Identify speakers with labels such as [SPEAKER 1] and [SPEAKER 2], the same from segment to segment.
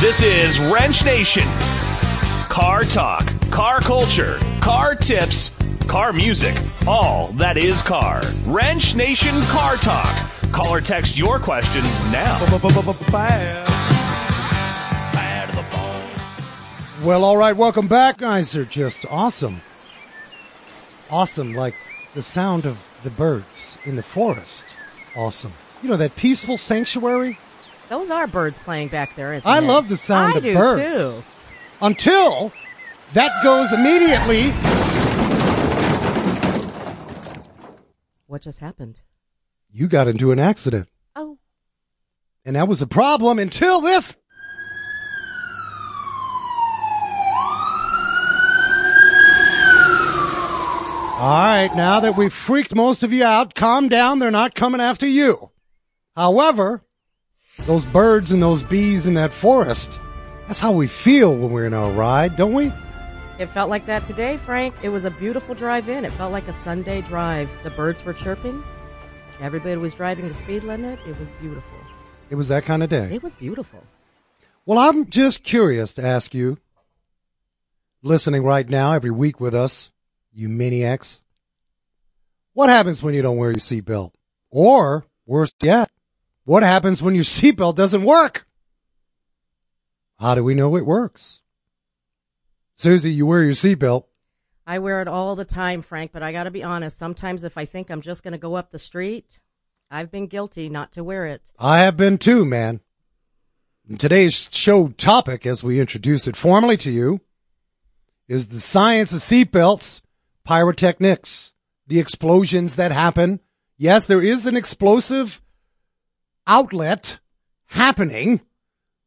[SPEAKER 1] This is Wrench Nation. Car talk, car culture, car tips, car music, all that is car. Wrench Nation Car Talk. Call or text your questions now. Bad to the bone.
[SPEAKER 2] Well, all right, welcome back. Guys are just awesome. Awesome, like the sound of the birds in the forest. Awesome. You know, that peaceful sanctuary?
[SPEAKER 3] Those are birds playing back there. Isn't it?
[SPEAKER 2] I
[SPEAKER 3] it?
[SPEAKER 2] love the sound
[SPEAKER 3] I
[SPEAKER 2] of
[SPEAKER 3] do
[SPEAKER 2] birds.
[SPEAKER 3] too.
[SPEAKER 2] Until that goes immediately.
[SPEAKER 3] What just happened?
[SPEAKER 2] You got into an accident.
[SPEAKER 3] Oh,
[SPEAKER 2] And that was a problem until this. All right, now that we've freaked most of you out, calm down. They're not coming after you. However, those birds and those bees in that forest, that's how we feel when we're in our ride, don't we?
[SPEAKER 3] it felt like that today, Frank. It was a beautiful drive in. It felt like a Sunday drive. The birds were chirping. Everybody was driving the speed limit. It was beautiful.
[SPEAKER 2] It was that kind of day.
[SPEAKER 3] It was beautiful.
[SPEAKER 2] Well, I'm just curious to ask you, listening right now every week with us, you maniacs, what happens when you don't wear your seatbelt? Or, worse yet, what happens when your seatbelt doesn't work? How do we know it works? Susie, you wear your seatbelt.
[SPEAKER 3] I wear it all the time, Frank, but I got to be honest. Sometimes if I think I'm just going to go up the street, I've been guilty not to wear it.
[SPEAKER 2] I have been too, man. And today's show topic, as we introduce it formally to you, is the science of seatbelts, pyrotechnics, the explosions that happen. Yes, there is an explosive outlet happening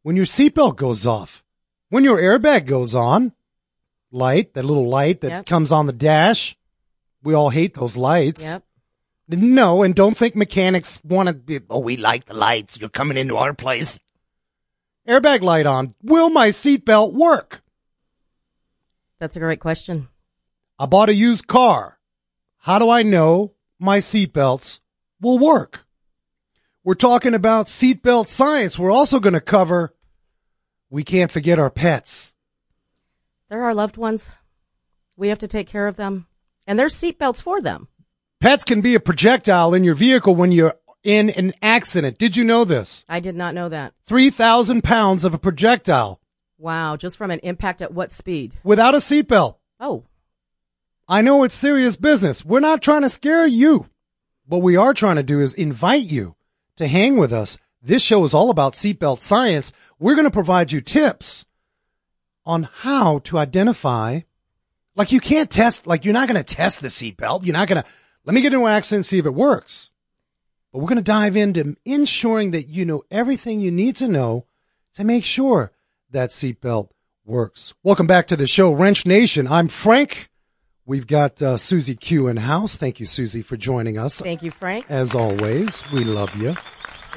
[SPEAKER 2] when your seatbelt goes off. When your airbag goes on, light, that little light that
[SPEAKER 3] Yep.
[SPEAKER 2] comes on the dash. We all hate those lights.
[SPEAKER 3] Yep.
[SPEAKER 2] No, and don't think mechanics want to. Oh, we like the lights. You're coming into our place. Airbag light on. Will my seatbelt work?
[SPEAKER 3] That's a great question.
[SPEAKER 2] I bought a used car. How do I know my seatbelts will work? We're talking about seatbelt science. We're also going to cover. We can't forget our pets.
[SPEAKER 3] They're our loved ones. We have to take care of them. And there's seatbelts for them.
[SPEAKER 2] Pets can be a projectile in your vehicle when you're in an accident. Did you know this?
[SPEAKER 3] I did not know that.
[SPEAKER 2] 3,000 pounds of a projectile
[SPEAKER 3] Wow, just from an impact at what speed?
[SPEAKER 2] without a seatbelt.
[SPEAKER 3] Oh,
[SPEAKER 2] I know it's serious business. We're not trying to scare you. What we are trying to do is invite you to hang with us. This show is all about seatbelt science. We're going to provide you tips on how to identify. Like you can't test, like you're not going to test the seatbelt. You're not going to, let me get into an accident and see if it works. But we're going to dive into ensuring that you know everything you need to know to make sure that seatbelt works. Welcome back to the show, Wrench Nation. I'm Frank. We've got uh, Susie Q in house. Thank you, Susie, for joining us.
[SPEAKER 3] thank you, Frank.
[SPEAKER 2] As always, we love you.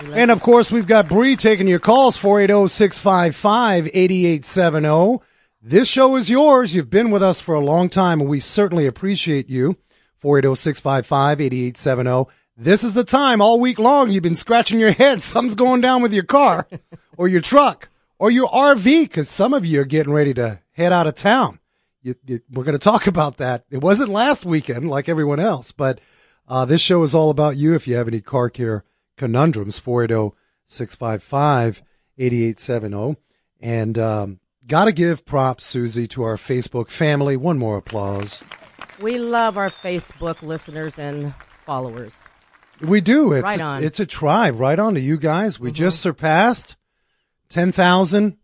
[SPEAKER 3] We love
[SPEAKER 2] And of course, we've got Bree taking your calls, 480-655-8870. This show is yours. You've been with us for a long time, and we certainly appreciate you. 480-655-8870. This is the time all week long you've been scratching your head. Something's going down with your car or your truck or your RV because some of you are getting ready to head out of town. You, you, we're going to talk about that. It wasn't last weekend like everyone else, but uh, this show is all about you. If you have any car care conundrums, 480-655-8870. And um, got to give props, Susie, to our Facebook family. One more applause.
[SPEAKER 3] We love our Facebook listeners and followers.
[SPEAKER 2] We do. It's
[SPEAKER 3] Right
[SPEAKER 2] a,
[SPEAKER 3] on. Mm-hmm.
[SPEAKER 2] It's a tribe. Right on to you guys. We just surpassed 10,000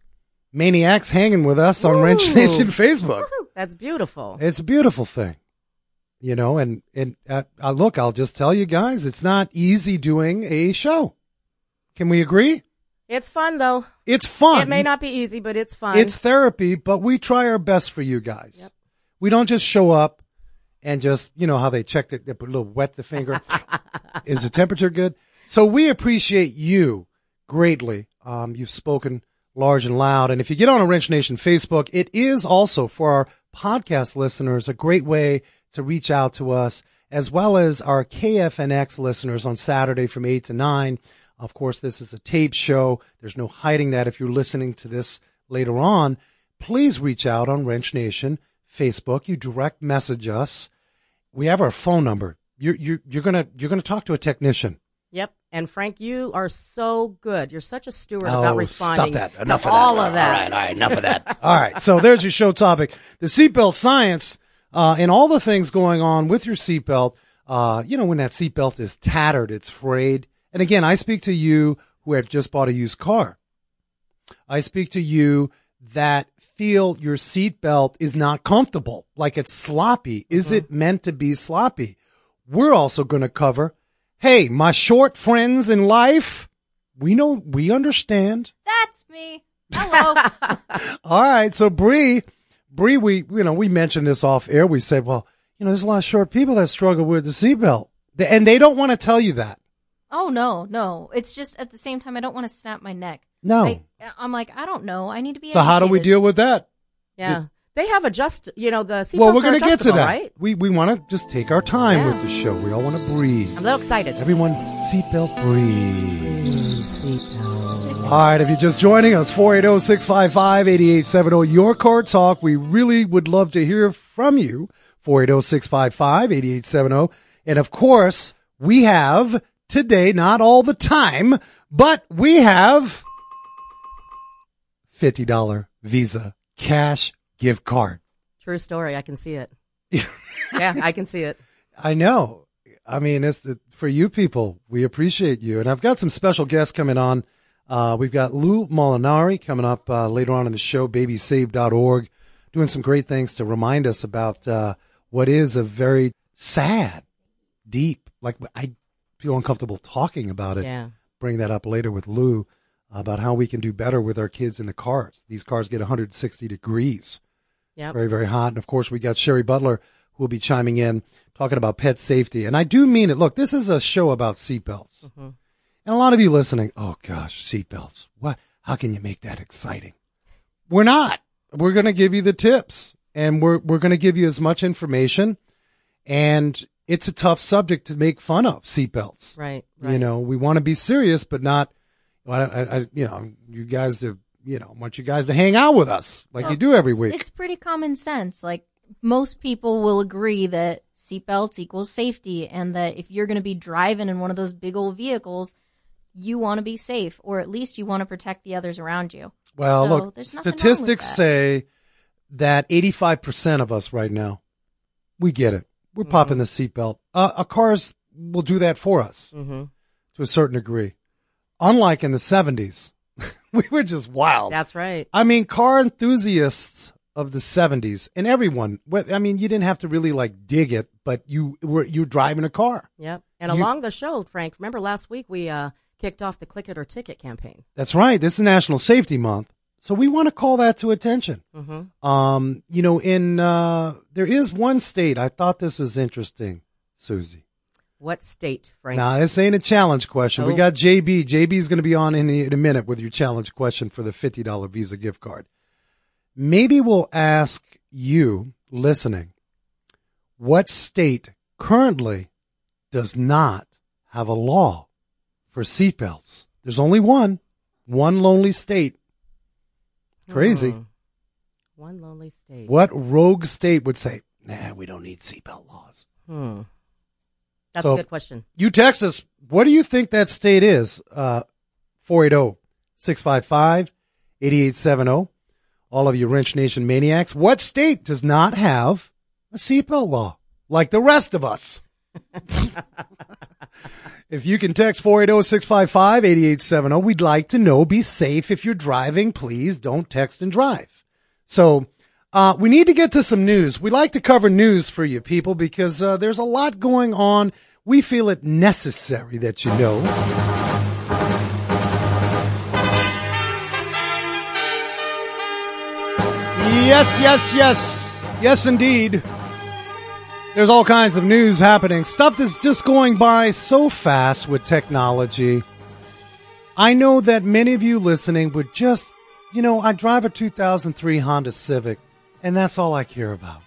[SPEAKER 2] maniacs hanging with us on Wrench Nation Facebook.
[SPEAKER 3] That's beautiful.
[SPEAKER 2] It's a beautiful thing, you know. And and uh, uh, look, I'll just tell you guys, it's not easy doing a show. Can we agree?
[SPEAKER 3] It's fun though.
[SPEAKER 2] It's fun.
[SPEAKER 3] It may not be easy, but it's fun.
[SPEAKER 2] It's therapy, but we try our best for you guys.
[SPEAKER 3] Yep.
[SPEAKER 2] We don't just show up and just, you know, how they check it, they put a little wet the finger. Is the temperature good? So we appreciate you greatly. Um, you've spoken large and loud. And if you get on a Wrench Nation Facebook, it is also for our podcast listeners a great way to reach out to us as well as our KFNX listeners on Saturday from eight to nine. Of course, this is a tape show. There's no hiding that if you're listening to this later on. Please reach out on Wrench Nation Facebook. You direct message us. We have our phone number. You're, you're, you're gonna, you're gonna talk to a technician.
[SPEAKER 3] Yep. And Frank, you are so good. You're such a steward
[SPEAKER 2] Oh,
[SPEAKER 3] about responding
[SPEAKER 2] stop that. Enough
[SPEAKER 3] to
[SPEAKER 2] of that.
[SPEAKER 3] all of that.
[SPEAKER 2] All right, all right, enough of that. all right. So there's your show topic. The seatbelt science, uh, and all the things going on with your seatbelt. Uh, you know, when that seatbelt is tattered, it's frayed. And again, I speak to you who have just bought a used car. I speak to you that feel your seatbelt is not comfortable, like it's sloppy. Is it meant to be sloppy? We're also going to cover, hey, my short friends in life, we know, we understand.
[SPEAKER 4] That's me. Hello.
[SPEAKER 2] All right. So Bree, Bree, we, you know, we mentioned this off air. We said, well, you know, there's a lot of short people that struggle with the seatbelt and they don't want to tell you that.
[SPEAKER 4] oh no, no. It's just at the same time I don't want to snap my neck.
[SPEAKER 2] No.
[SPEAKER 4] I, I'm like, I don't know. I need to be
[SPEAKER 2] so how do we deal with that?
[SPEAKER 3] Yeah. They have adjust, you know, the seatbelts
[SPEAKER 2] well, we're
[SPEAKER 3] going
[SPEAKER 2] to get to that.
[SPEAKER 3] right?
[SPEAKER 2] We, we want to just take our time
[SPEAKER 3] Yeah.
[SPEAKER 2] with the show. We all want to breathe.
[SPEAKER 3] I'm a little excited.
[SPEAKER 2] Everyone, seatbelt breathe.
[SPEAKER 3] Mm, seatbelt.
[SPEAKER 2] All right, if you're just joining us, 480-655-8870, your car talk. We really would love to hear from you. 480-655-8870. And of course, we have today, not all the time, but we have $50 Visa cash gift card.
[SPEAKER 3] True story. I can see it. yeah, I can see it.
[SPEAKER 2] I know. I mean, it's the, for you people. We appreciate you, and I've got some special guests coming on. Uh, we've got Lou Molinari coming up uh, later on in the show. BabySave.org, doing some great things to remind us about uh, what is a very sad, deep. Like I feel uncomfortable talking about it.
[SPEAKER 3] Yeah.
[SPEAKER 2] Bring that up later with Lou about how we can do better with our kids in the cars. These cars get 160 degrees
[SPEAKER 3] Yep.
[SPEAKER 2] very, very hot. And of course, we got Sherry Butler who will be chiming in talking about pet safety. And I do mean it. Look, this is a show about seatbelts.
[SPEAKER 3] Mm-hmm.
[SPEAKER 2] And a lot of you listening, oh gosh, seatbelts. What? How can you make that exciting? We're not. We're going to give you the tips and we're, we're going to give you as much information. And it's a tough subject to make fun of seatbelts.
[SPEAKER 3] Right. Right.
[SPEAKER 2] You know, we want to be serious, but not, I, I, I- you know, you guys to, you know, want you guys to hang out with us like you do every week.
[SPEAKER 4] It's pretty common sense. Like most people will agree that seatbelts equals safety and that if you're going to be driving in one of those big old vehicles, you want to be safe or at least you want to protect the others around you.
[SPEAKER 2] Well,
[SPEAKER 4] So,
[SPEAKER 2] look,
[SPEAKER 4] there's nothing wrong with
[SPEAKER 2] statistics
[SPEAKER 4] that.
[SPEAKER 2] say that 85% of us right now, we get it. We're popping the seatbelt. Uh, our cars will do that for us
[SPEAKER 3] Mm-hmm.
[SPEAKER 2] to a certain degree. Unlike in the 70s, we were just wild.
[SPEAKER 3] That's right.
[SPEAKER 2] I mean, car enthusiasts of the 70s and everyone, I mean, you didn't have to really like dig it, but you were, you were driving a car.
[SPEAKER 3] Yep. And
[SPEAKER 2] You-
[SPEAKER 3] along the show, Frank, remember last week we uh, kicked off the Click It or Ticket campaign.
[SPEAKER 2] That's right. This is National Safety Month. So we want to call that to attention.
[SPEAKER 3] Mm-hmm.
[SPEAKER 2] Um, you know, in uh, there is one state I thought this was interesting, Susie.
[SPEAKER 3] What state, Frank?
[SPEAKER 2] Now this ain't a challenge question. We
[SPEAKER 3] Oh.
[SPEAKER 2] got JB. JB is going to be on in, in a minute with your challenge question for the fifty dollar Visa gift card. Maybe we'll ask you listening, what state currently does not have a law for seatbelts? There's only one, one lonely state. Crazy.
[SPEAKER 3] Hmm. One lonely state.
[SPEAKER 2] What rogue state would say, nah, we don't need seatbelt laws?
[SPEAKER 3] Hmm. That's
[SPEAKER 2] So-
[SPEAKER 3] a good question.
[SPEAKER 2] You text us, what do you think that state is? Uh, 480-655-8870. oh. All of you Wrench Nation maniacs. What state does not have a seatbelt law like the rest of us? if you can text 480-655-8870, we'd like to know. Be safe if you're driving. Please don't text and drive. So, uh, we need to get to some news. We like to cover news for you people because, uh, there's a lot going on. We feel it necessary that you know. Yes, yes, yes. Yes, indeed. There's all kinds of news happening. Stuff that's just going by so fast with technology. I know that many of you listening would just, you know, I drive a 2003 Honda Civic and that's all I care about.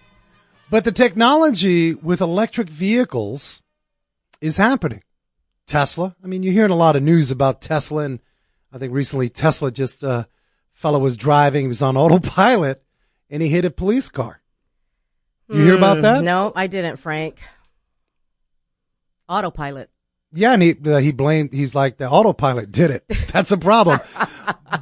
[SPEAKER 2] But the technology with electric vehicles is happening. Tesla. I mean, you're hearing a lot of news about Tesla, and I think recently Tesla just uh, fellow was driving, he was on autopilot, and he hit a police car. You hear about that?
[SPEAKER 3] Hmm, No, I didn't, Frank. Autopilot.
[SPEAKER 2] Yeah, and he uh, he blamed. He's like the autopilot did it. That's a problem.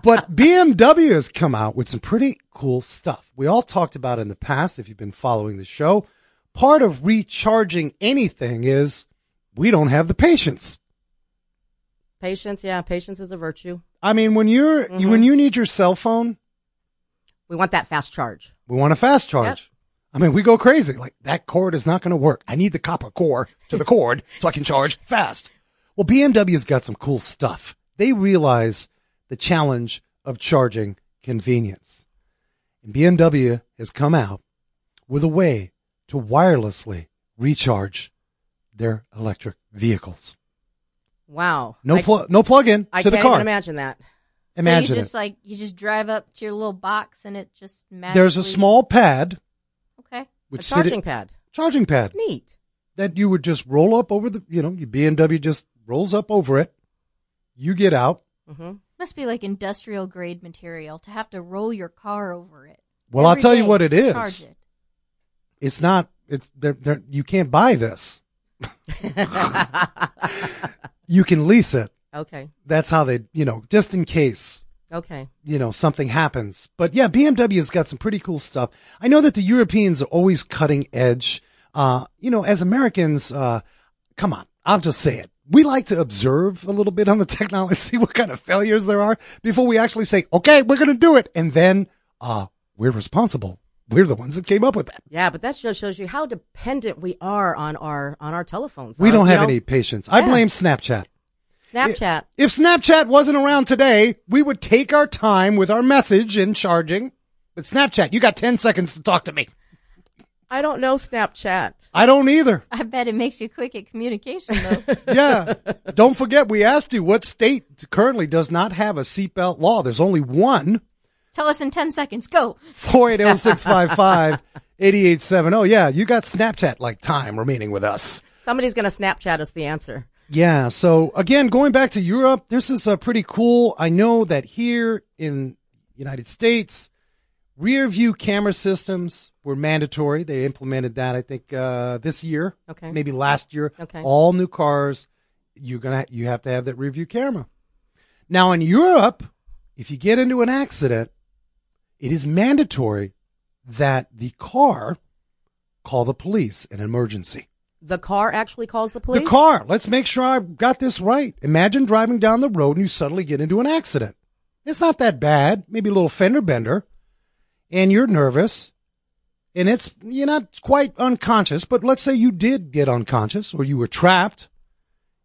[SPEAKER 2] but BMW has come out with some pretty cool stuff. We all talked about in the past. If you've been following the show, part of recharging anything is we don't have the patience.
[SPEAKER 3] Patience, yeah, patience is a virtue.
[SPEAKER 2] I mean, when you're you, when you need your cell phone,
[SPEAKER 3] We want that fast charge.
[SPEAKER 2] we want a fast charge. I mean, we go crazy. Like that cord is not going to work. I need the copper core to the cord so I can charge fast. Well, BMW's got some cool stuff. They realize the challenge of charging convenience. And BMW has come out with a way to wirelessly recharge their electric vehicles.
[SPEAKER 3] Wow.
[SPEAKER 2] No
[SPEAKER 3] I,
[SPEAKER 2] plug, no plug in
[SPEAKER 3] I
[SPEAKER 2] to the
[SPEAKER 3] can't
[SPEAKER 2] car.
[SPEAKER 3] even imagine that.
[SPEAKER 2] Imagine
[SPEAKER 4] so you just
[SPEAKER 2] it.
[SPEAKER 4] like you just drive up to your little box and it just magically.
[SPEAKER 2] There's a small pad,
[SPEAKER 4] Okay.
[SPEAKER 3] A
[SPEAKER 2] which
[SPEAKER 3] charging
[SPEAKER 2] sit-
[SPEAKER 3] pad.
[SPEAKER 2] charging pad.
[SPEAKER 3] Neat.
[SPEAKER 2] that you would just roll up over the, you know, your BMW just rolls up over it. You get out.
[SPEAKER 3] hmm
[SPEAKER 4] Must be like industrial grade material to have to roll your car over it.
[SPEAKER 2] Well, I'll tell you what it is.
[SPEAKER 4] Charge it.
[SPEAKER 2] It's not, it's, they're, they're, you can't buy this. You can lease it.
[SPEAKER 3] Okay.
[SPEAKER 2] That's how they, you know, just in case,
[SPEAKER 3] Okay.
[SPEAKER 2] you know, something happens. But yeah, BMW has got some pretty cool stuff. I know that the Europeans are always cutting edge. Uh, you know, as Americans, uh, come on, I'll just say it. We like to observe a little bit on the technology, see what kind of failures there are before we actually say, okay, we're going to do it. And then, uh, we're responsible. We're the ones that came up with that.
[SPEAKER 3] Yeah, but that just shows you how dependent we are on our on our telephones.
[SPEAKER 2] We don't
[SPEAKER 3] you
[SPEAKER 2] have
[SPEAKER 3] know,
[SPEAKER 2] any patience. I
[SPEAKER 3] Yeah.
[SPEAKER 2] blame Snapchat.
[SPEAKER 3] Snapchat.
[SPEAKER 2] If Snapchat wasn't around today, we would take our time with our message and charging. But Snapchat, you got 10 seconds to talk to me.
[SPEAKER 3] I don't know Snapchat.
[SPEAKER 2] I don't either.
[SPEAKER 4] I bet it makes you quick at communication though.
[SPEAKER 2] Yeah. don't forget, we asked you what state currently does not have a seatbelt law. There's only one.
[SPEAKER 4] Tell us in ten seconds. Go.
[SPEAKER 2] 480-655-8870. Yeah, you got Snapchat like time remaining with us.
[SPEAKER 3] Somebody's going to Snapchat us the answer.
[SPEAKER 2] Yeah. So again, going back to Europe, this is uh, pretty cool. I know that here in United States, rear view camera systems were mandatory. They implemented that, I think, uh, this year,
[SPEAKER 3] Okay.
[SPEAKER 2] maybe last year.
[SPEAKER 3] Okay.
[SPEAKER 2] All new cars, you're gonna you have to have that rear view camera. Now in Europe, if you get into an accident, it is mandatory that the car call the police an emergency.
[SPEAKER 3] The car actually calls the police.
[SPEAKER 2] The car. Let's make sure I got this right. Imagine driving down the road and you suddenly get into an accident. It's not that bad. Maybe a little fender bender. And you're nervous. And it's, you're not quite unconscious, but let's say you did get unconscious or you were trapped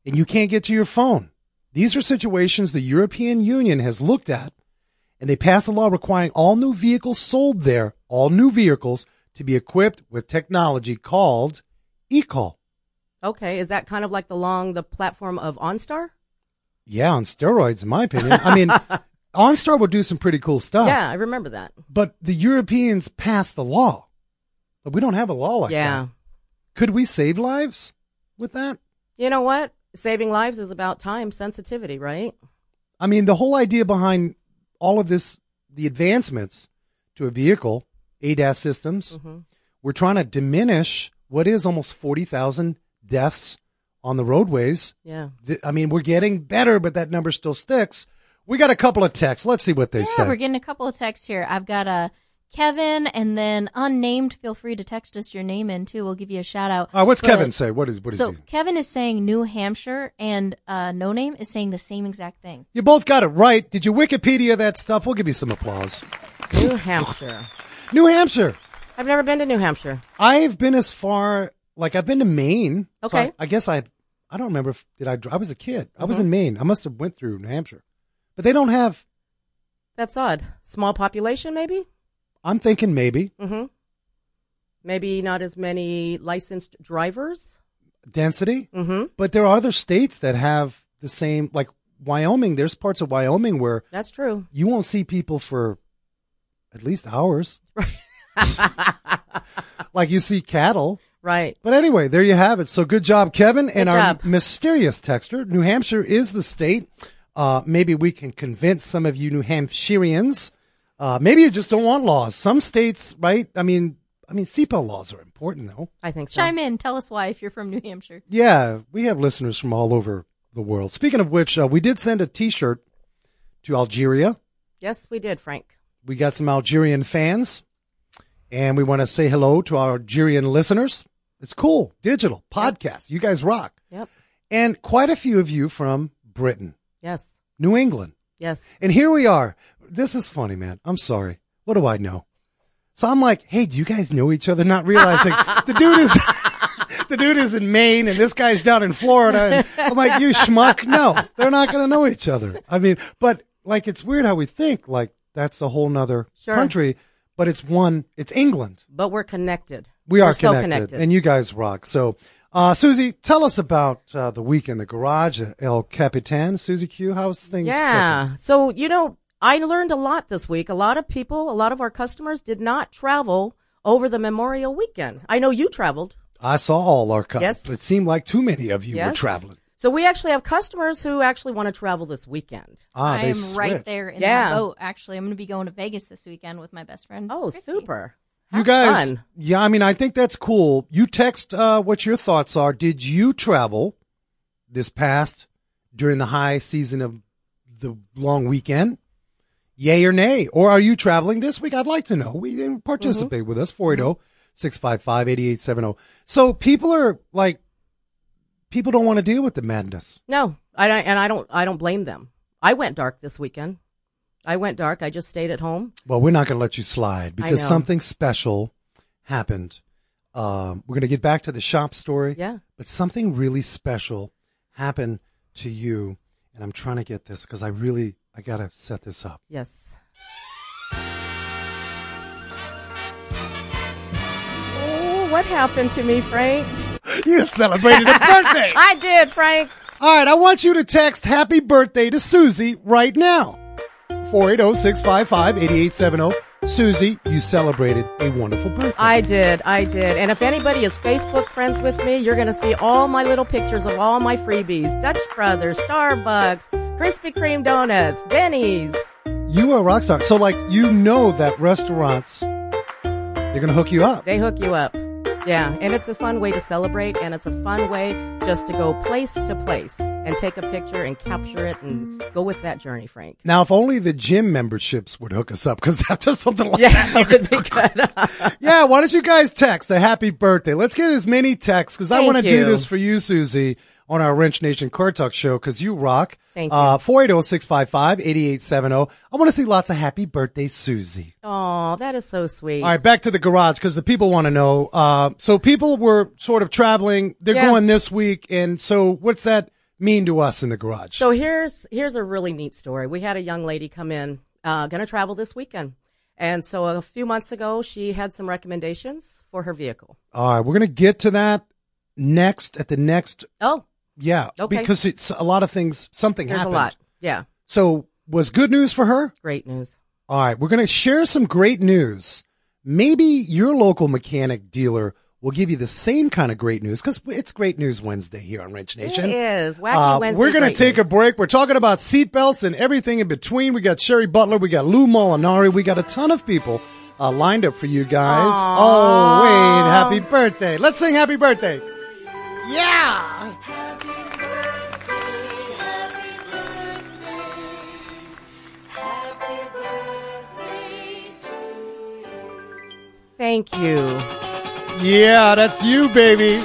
[SPEAKER 2] and you can't get to your phone. These are situations the European Union has looked at and they passed a law requiring all new vehicles sold there, all new vehicles to be equipped with technology called eCall.
[SPEAKER 3] Okay, is that kind of like the long the platform of OnStar?
[SPEAKER 2] Yeah, on steroids, in my opinion. I mean, OnStar will do some pretty cool stuff.
[SPEAKER 3] Yeah, I remember that.
[SPEAKER 2] But the Europeans passed the law. But we don't have a law like that.
[SPEAKER 3] yeah.
[SPEAKER 2] that. Could we save lives with that?
[SPEAKER 3] You know what? Saving lives is about time sensitivity, right?
[SPEAKER 2] I mean, the whole idea behind all of this, the advancements to a vehicle, ADAS systems,
[SPEAKER 3] Mhm.
[SPEAKER 2] we're trying to diminish what is almost 40,000 deaths on the roadways.
[SPEAKER 3] Yeah.
[SPEAKER 2] I mean, we're getting better, but that number still sticks. We got a couple of texts. Let's see what they
[SPEAKER 4] yeah,
[SPEAKER 2] say.
[SPEAKER 4] we're getting a couple of texts here. I've got a Kevin and then unnamed. Feel free to text us your name in too. We'll give you a shout out.
[SPEAKER 2] All right, what's
[SPEAKER 4] But-
[SPEAKER 2] Kevin say? What is what is
[SPEAKER 4] so
[SPEAKER 2] he?
[SPEAKER 4] Kevin is saying New Hampshire, and uh, No Name is saying the same exact thing.
[SPEAKER 2] You both got it right. Did you Wikipedia that stuff? We'll give you some applause.
[SPEAKER 3] New Hampshire.
[SPEAKER 2] New Hampshire.
[SPEAKER 3] I've never been to New Hampshire.
[SPEAKER 2] I've been as far, like I've been to Maine. So
[SPEAKER 3] Okay.
[SPEAKER 2] I, I guess I, I don't remember if did I. I was a kid. I was
[SPEAKER 3] Mm-hmm.
[SPEAKER 2] in Maine. I must have went through New Hampshire, but they don't have.
[SPEAKER 3] That's odd. Small population, maybe?
[SPEAKER 2] I'm thinking maybe
[SPEAKER 3] Mm-hmm. Maybe not as many licensed drivers.
[SPEAKER 2] density,
[SPEAKER 3] Mm-hmm.
[SPEAKER 2] but there are other states that have the same. Like Wyoming, there's parts of Wyoming where
[SPEAKER 3] That's true.
[SPEAKER 2] you won't see people for at least hours. like you see cattle.
[SPEAKER 3] Right.
[SPEAKER 2] But anyway, there you have it. So good job, Kevin. and our mysterious texter, New Hampshire is the state. Uh, maybe we can convince some of you New Hampshireans. Uh, maybe you just don't want laws. Some states, right? I mean, I mean, seatbelt laws are important though.
[SPEAKER 3] I think so.
[SPEAKER 4] Chime in. Tell us why if you're from New Hampshire.
[SPEAKER 2] Yeah, we have listeners from all over the world. Speaking of which, uh, we did send a t-shirt to Algeria.
[SPEAKER 3] Yes, we did, Frank.
[SPEAKER 2] We got some Algerian fans and we want to say hello to our Algerian listeners. It's cool. Digital podcast. You guys rock.
[SPEAKER 3] Yep.
[SPEAKER 2] And quite a few of you from Britain,
[SPEAKER 3] Yes.
[SPEAKER 2] New England.
[SPEAKER 3] Yes.
[SPEAKER 2] And here we are. This is funny, man. I'm sorry. What do I know? So I'm like, hey, do you guys know each other? Not realizing the dude is, the dude is in Maine and this guy's down in Florida. And I'm like, you schmuck. No, they're not going to know each other. I mean, but like, it's weird how we think like that's a whole nother
[SPEAKER 3] Sure.
[SPEAKER 2] country, but it's one, it's England.
[SPEAKER 3] But we're connected.
[SPEAKER 2] We are
[SPEAKER 3] so
[SPEAKER 2] connected,
[SPEAKER 3] connected.
[SPEAKER 2] and you guys rock. So, uh, Susie, tell us about uh, the week in the garage, El Capitan. Susie Q, how's things?
[SPEAKER 3] Yeah. So, you know, I learned a lot this week. A lot of people, a lot of our customers did not travel over the Memorial weekend. I know you traveled.
[SPEAKER 2] I saw all our customers.
[SPEAKER 3] Yes.
[SPEAKER 2] It seemed like too many of you were traveling.
[SPEAKER 3] So we actually have customers who actually want to travel this weekend.
[SPEAKER 2] Ah,
[SPEAKER 4] I
[SPEAKER 2] they
[SPEAKER 4] am right there in
[SPEAKER 3] Yeah.
[SPEAKER 4] that boat. Actually, I'm going to be going to Vegas this weekend with my best friend.
[SPEAKER 3] Oh,
[SPEAKER 4] Christy.
[SPEAKER 3] super.
[SPEAKER 2] You guys,
[SPEAKER 3] fun.
[SPEAKER 2] yeah, I mean, I think that's cool. You text uh, what your thoughts are. Did you travel this past during the high season of the long weekend? Yay or nay? Or are you traveling this week? I'd like to know. We didn't participate with us. 480 655 8870. So people are like, people don't want to deal with the madness.
[SPEAKER 3] No, I don't- and I don't. I don't blame them. I went dark this weekend. I went dark. I just stayed at home.
[SPEAKER 2] Well, we're not going to let you slide because something special happened. Um, we're going to get back to the shop story.
[SPEAKER 3] Yeah.
[SPEAKER 2] But something really special happened to you. And I'm trying to get this because I really, I got to set this up.
[SPEAKER 3] Yes. Oh, what happened to me, Frank?
[SPEAKER 2] You celebrated a birthday.
[SPEAKER 3] I did, Frank.
[SPEAKER 2] All right. I want you to text happy birthday to Susie right now. oh, 480-655-8870. Susie, you celebrated a wonderful birthday.
[SPEAKER 3] I did, I did. And if anybody is Facebook friends with me, you're going to see all my little pictures of all my freebies. Dutch Brothers, Starbucks, Krispy Kreme donuts, Denny's.
[SPEAKER 2] you are a rock star. So like, you know that restaurants, they're going to hook you up.
[SPEAKER 3] They hook you up. Yeah, and it's a fun way to celebrate, and it's a fun way just to go place to place and take a picture and capture it and go with that journey, Frank.
[SPEAKER 2] Now, if only the gym memberships would hook us up, because after something like
[SPEAKER 3] Yeah,
[SPEAKER 2] that,
[SPEAKER 3] would be good.
[SPEAKER 2] yeah, why don't you guys text a happy birthday? Let's get as many texts, because I want to do this for you, Susie, on our Wrench Nation Car Talk show, because you rock.
[SPEAKER 3] Thank you.
[SPEAKER 2] Uh, 480-655-8870. oh. I want to see lots of happy birthday, Susie.
[SPEAKER 3] Oh, that is so sweet.
[SPEAKER 2] All right, back to the garage, because the people want to know. Uh, so people were sort of traveling. They're
[SPEAKER 3] Yeah.
[SPEAKER 2] going this week, and so what's that mean to us in the garage?
[SPEAKER 3] So here's here's a really neat story. We had a young lady come in, uh, going to travel this weekend, and so a few months ago she had some recommendations for her vehicle.
[SPEAKER 2] All right, we're going to get to that next at the next
[SPEAKER 3] Oh,
[SPEAKER 2] Yeah,
[SPEAKER 3] Okay.
[SPEAKER 2] because it's a lot of things. Something
[SPEAKER 3] there's
[SPEAKER 2] happened.
[SPEAKER 3] a lot. Yeah,
[SPEAKER 2] So was good news for her.
[SPEAKER 3] great news.
[SPEAKER 2] All right, we're going to share some great news. Maybe your local mechanic dealer will give you the same kind of great news because it's Great News Wednesday here on Wrench Nation.
[SPEAKER 3] It is wacky
[SPEAKER 2] Uh,
[SPEAKER 3] Wednesday.
[SPEAKER 2] we're going to take a break. We're talking about seatbelts and everything in between. We got Sherry Butler. We got Lou Molinari. We got a ton of people uh, lined up for you guys. Oh, wait. Happy birthday. Let's sing happy birthday. Yeah.
[SPEAKER 3] Thank you.
[SPEAKER 2] Yeah, that's you, baby.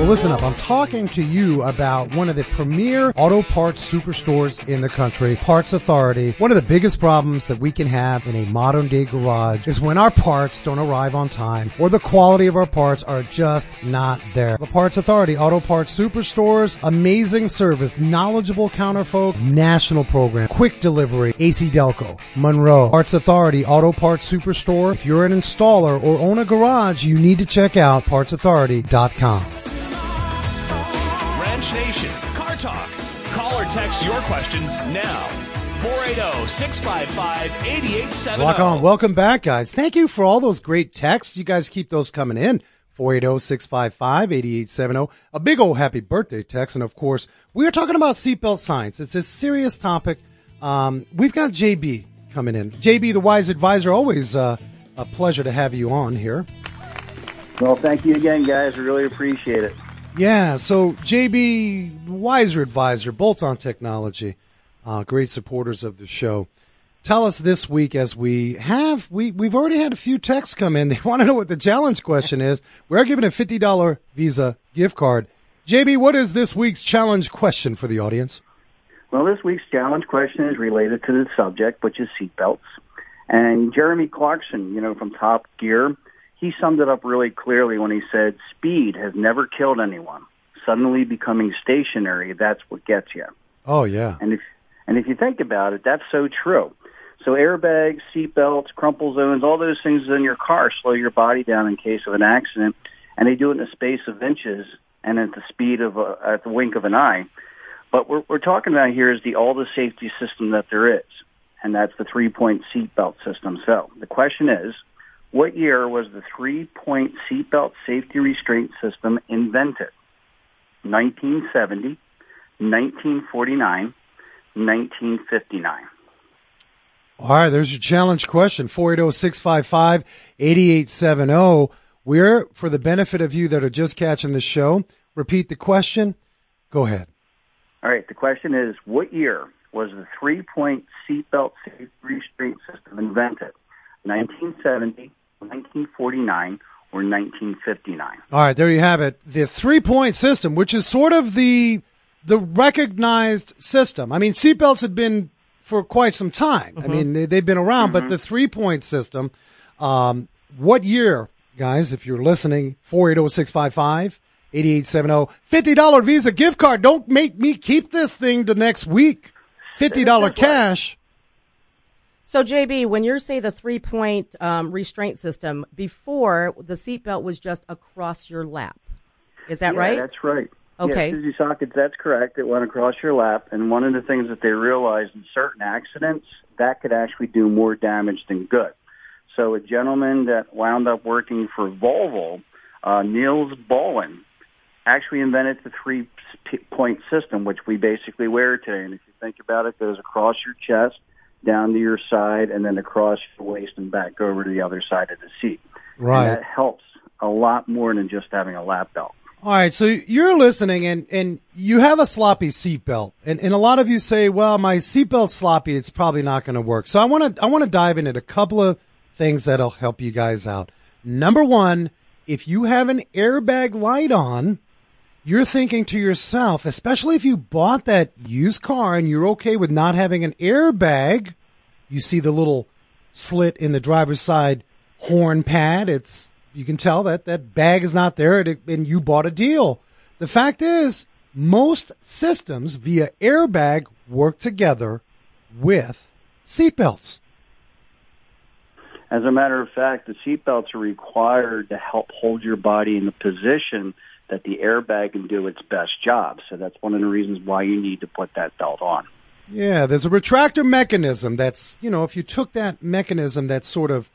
[SPEAKER 2] Well, listen up. I'm talking to you about one of the premier auto parts superstores in the country, Parts Authority. One of the biggest problems that we can have in a modern day garage is when our parts don't arrive on time or the quality of our parts are just not there. The Parts Authority Auto Parts Superstores, amazing service, knowledgeable counterfolk, national program, quick delivery, AC Delco, Monroe, Parts Authority Auto Parts Superstore. If you're an installer or own a garage, you need to check out partsauthority.com.
[SPEAKER 1] Wrench Nation, Car Talk. Call or text your questions now. 480 655 8870.
[SPEAKER 2] Rock on. Welcome back, guys. Thank you for all those great texts. You guys keep those coming in. 480-655-8870. oh. A big old happy birthday text. And of course, we are talking about seatbelt science. It's a serious topic. Um, we've got JB coming in. JB, the wise advisor, always uh, a pleasure to have you on here.
[SPEAKER 5] Well, thank you again, guys. We really appreciate it.
[SPEAKER 2] Yeah, so JB, wiser advisor, Bolt on Technology, uh, great supporters of the show. Tell us this week as we have, we, we've already had a few texts come in. They want to know what the challenge question is. We're giving a $50 Visa gift card. JB, what is this week's challenge question for the audience?
[SPEAKER 5] Well, this week's challenge question is related to the subject, which is seatbelts. And Jeremy Clarkson, you know, from Top Gear, he summed it up really clearly when he said, speed has never killed anyone. Suddenly becoming stationary, that's what gets you.
[SPEAKER 2] Oh, yeah.
[SPEAKER 5] And if, and if you think about it, that's so true. So airbags, seatbelts, crumple zones, all those things in your car slow your body down in case of an accident, and they do it in a space of inches and at the speed of a, at the wink of an eye. But what we're talking about here is the oldest safety system that there is, and that's the three-point seatbelt system. So the question is, what year was the three-point seatbelt safety restraint system invented? 1970, 1949, 1959.
[SPEAKER 2] All right, there's your challenge question. 480-655-8870. oh. We're, for the benefit of you that are just catching the show, repeat the question. Go ahead.
[SPEAKER 5] All right, the question is, what year was the three-point seatbelt safety restraint system invented? 1970, 1949, or 1959?
[SPEAKER 2] All right, there you have it. The three point system, which is sort of the the recognized system. I mean, seatbelts have been for quite some time. I mean, they, they've been around, but the three point system. Um, what year, guys? If you're listening, four eight zero six five five. 8870 $50 Visa gift card. Don't make me keep this thing to next week. $50 cash.
[SPEAKER 3] So, JB, when you say the three point um, restraint system, before the seatbelt was just across your lap. Is that
[SPEAKER 5] yeah,
[SPEAKER 3] right?
[SPEAKER 5] That's right.
[SPEAKER 3] Okay.
[SPEAKER 5] Yeah, Sockets, that's correct. It went across your lap, and one of the things that they realized in certain accidents, that could actually do more damage than good. So a gentleman that wound up working for Volvo, uh, Nils Bohlin, actually invented the three-point system, which we basically wear today. And if you think about it, it goes across your chest, down to your side, and then across your waist and back over to the other side of the seat.
[SPEAKER 2] Right.
[SPEAKER 5] And that helps a lot more than just having a lap belt.
[SPEAKER 2] All right, so you're listening and, and you have a sloppy seatbelt. And, and a lot of you say, well, my seatbelt's sloppy, it's probably not going to work. So I want to I want to dive into a couple of things that'll help you guys out. Number 1, if you have an airbag light on, you're thinking to yourself, especially if you bought that used car and you're okay with not having an airbag, you see the little slit in the driver's side horn pad. It's you can tell that that bag is not there and, you bought a deal. The fact is, most systems via airbag work together with seatbelts.
[SPEAKER 5] As a matter of fact, the seatbelts are required to help hold your body in the position that the airbag can do its best job. So that's one of the reasons why you need to put that belt on.
[SPEAKER 2] Yeah, there's a retractor mechanism that's, you know, if you took that mechanism that's sort of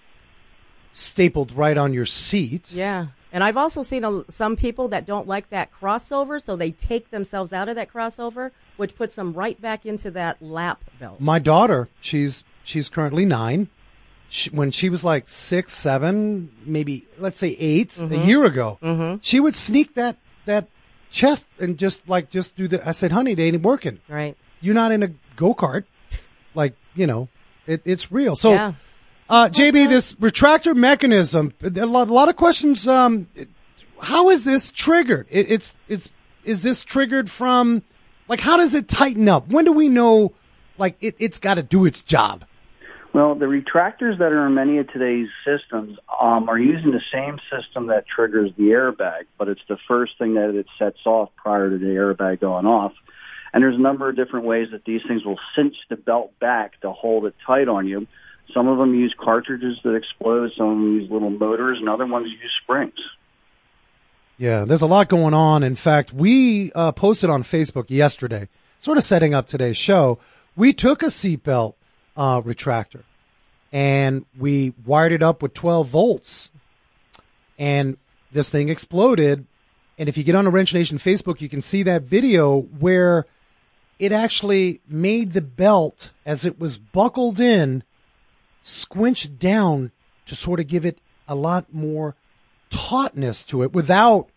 [SPEAKER 2] stapled right on your seat.
[SPEAKER 3] Yeah. And I've also seen a, some people that don't like that crossover, so they take themselves out of that crossover, which puts them right back into that lap belt.
[SPEAKER 2] My daughter, she's she's currently nine. She, when she was like six, seven, maybe let's say 8 a year ago, she would sneak that that chest and just like just do the. I said, "Honey, it ain't working.
[SPEAKER 3] Right.
[SPEAKER 2] You're not in a go kart. Like you know, it, it's real." So.
[SPEAKER 3] yeah.
[SPEAKER 2] Uh, JB, this retractor mechanism, a lot, a lot of questions. Um, how is this triggered? It, it's, it's, is this triggered from, like, how does it tighten up? When do we know, like, it, it's got to do its job?
[SPEAKER 5] Well, the retractors that are in many of today's systems um, are using the same system that triggers the airbag, but it's the first thing that it sets off prior to the airbag going off. And there's a number of different ways that these things will cinch the belt back to hold it tight on you. Some of them use cartridges that explode. Some of them use little motors, and other ones use springs.
[SPEAKER 2] Yeah, there's a lot going on. In fact, we uh, posted on Facebook yesterday, sort of setting up today's show. We took a seatbelt uh, retractor and we wired it up with 12 volts, and this thing exploded. And if you get on a Wrench Nation Facebook, you can see that video where it actually made the belt as it was buckled in squinched down to sort of give it a lot more tautness to it without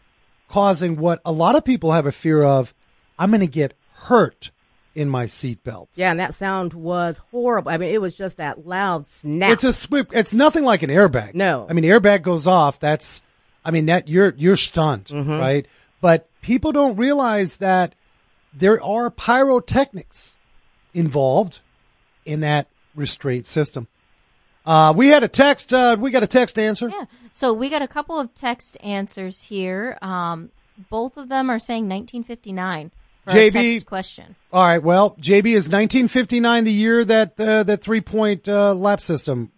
[SPEAKER 2] causing what a lot of people have a fear of. I'm going to get hurt in my seatbelt.
[SPEAKER 3] Yeah, and that sound was horrible. I mean, it was just that loud snap.
[SPEAKER 2] It's a swi It's nothing like an airbag.
[SPEAKER 3] No.
[SPEAKER 2] I mean, airbag goes off. That's, I mean, that you're you're stunned,
[SPEAKER 3] Mm-hmm.
[SPEAKER 2] right? But people don't realize that there are pyrotechnics involved in that restraint system. Uh, we had a text. Uh, we got a text answer.
[SPEAKER 4] Yeah. So we got a couple of text answers here. Um, both of them are saying 1959 for our
[SPEAKER 2] JB
[SPEAKER 4] text question.
[SPEAKER 2] All right. Well, JB is 1959, the year that uh, that three point uh, lap system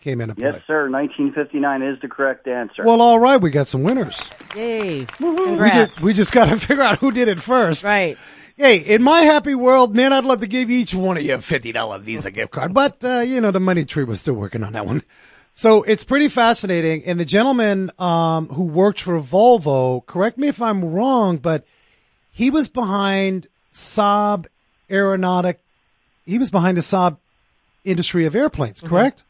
[SPEAKER 2] came into play.
[SPEAKER 5] Yes, sir. 1959 is the correct answer.
[SPEAKER 2] Well, all right. We got some winners.
[SPEAKER 3] Yay.
[SPEAKER 2] We
[SPEAKER 3] Congrats.
[SPEAKER 2] just, we just got to figure out who did it first.
[SPEAKER 3] right.
[SPEAKER 2] Hey, in my happy world, man, I'd love to give each one of you a fifty dollar Visa gift card, but uh, you know the money tree was still working on that one. So it's pretty fascinating. And the gentleman um, who worked for Volvo, correct me if I'm wrong, but he was behind Saab Aeronautic. He was behind the Saab industry of airplanes, correct?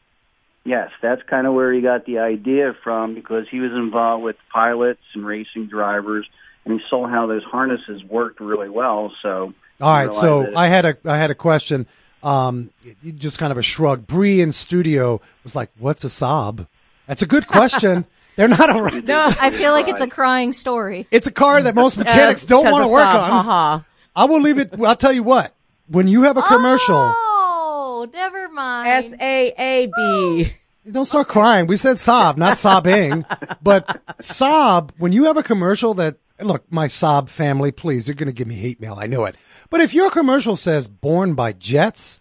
[SPEAKER 5] Yes, that's kind of where he got the idea from because he was involved with pilots and racing drivers, and he saw how those harnesses worked really well. So,
[SPEAKER 2] All right, so I had a I had a question. Um, you- just kind of a shrug. Bree in studio was like, "What's a Saab?" That's a good question. They're not all right.
[SPEAKER 3] No.
[SPEAKER 4] I feel like it's a crying story.
[SPEAKER 2] It's a car that most mechanics
[SPEAKER 3] Uh,
[SPEAKER 2] don't want to
[SPEAKER 3] of
[SPEAKER 2] work
[SPEAKER 3] Saab.
[SPEAKER 2] on.
[SPEAKER 3] Ha-ha.
[SPEAKER 2] I will leave it. I'll tell you what. When you have a commercial,
[SPEAKER 4] Oh, never mind.
[SPEAKER 3] S A A B.
[SPEAKER 2] don't start crying. We said sob, not sobbing. But sob. when you have a commercial that look, my sob family, please, you're going to give me hate mail. I know it. But if your commercial says "born by Jets,"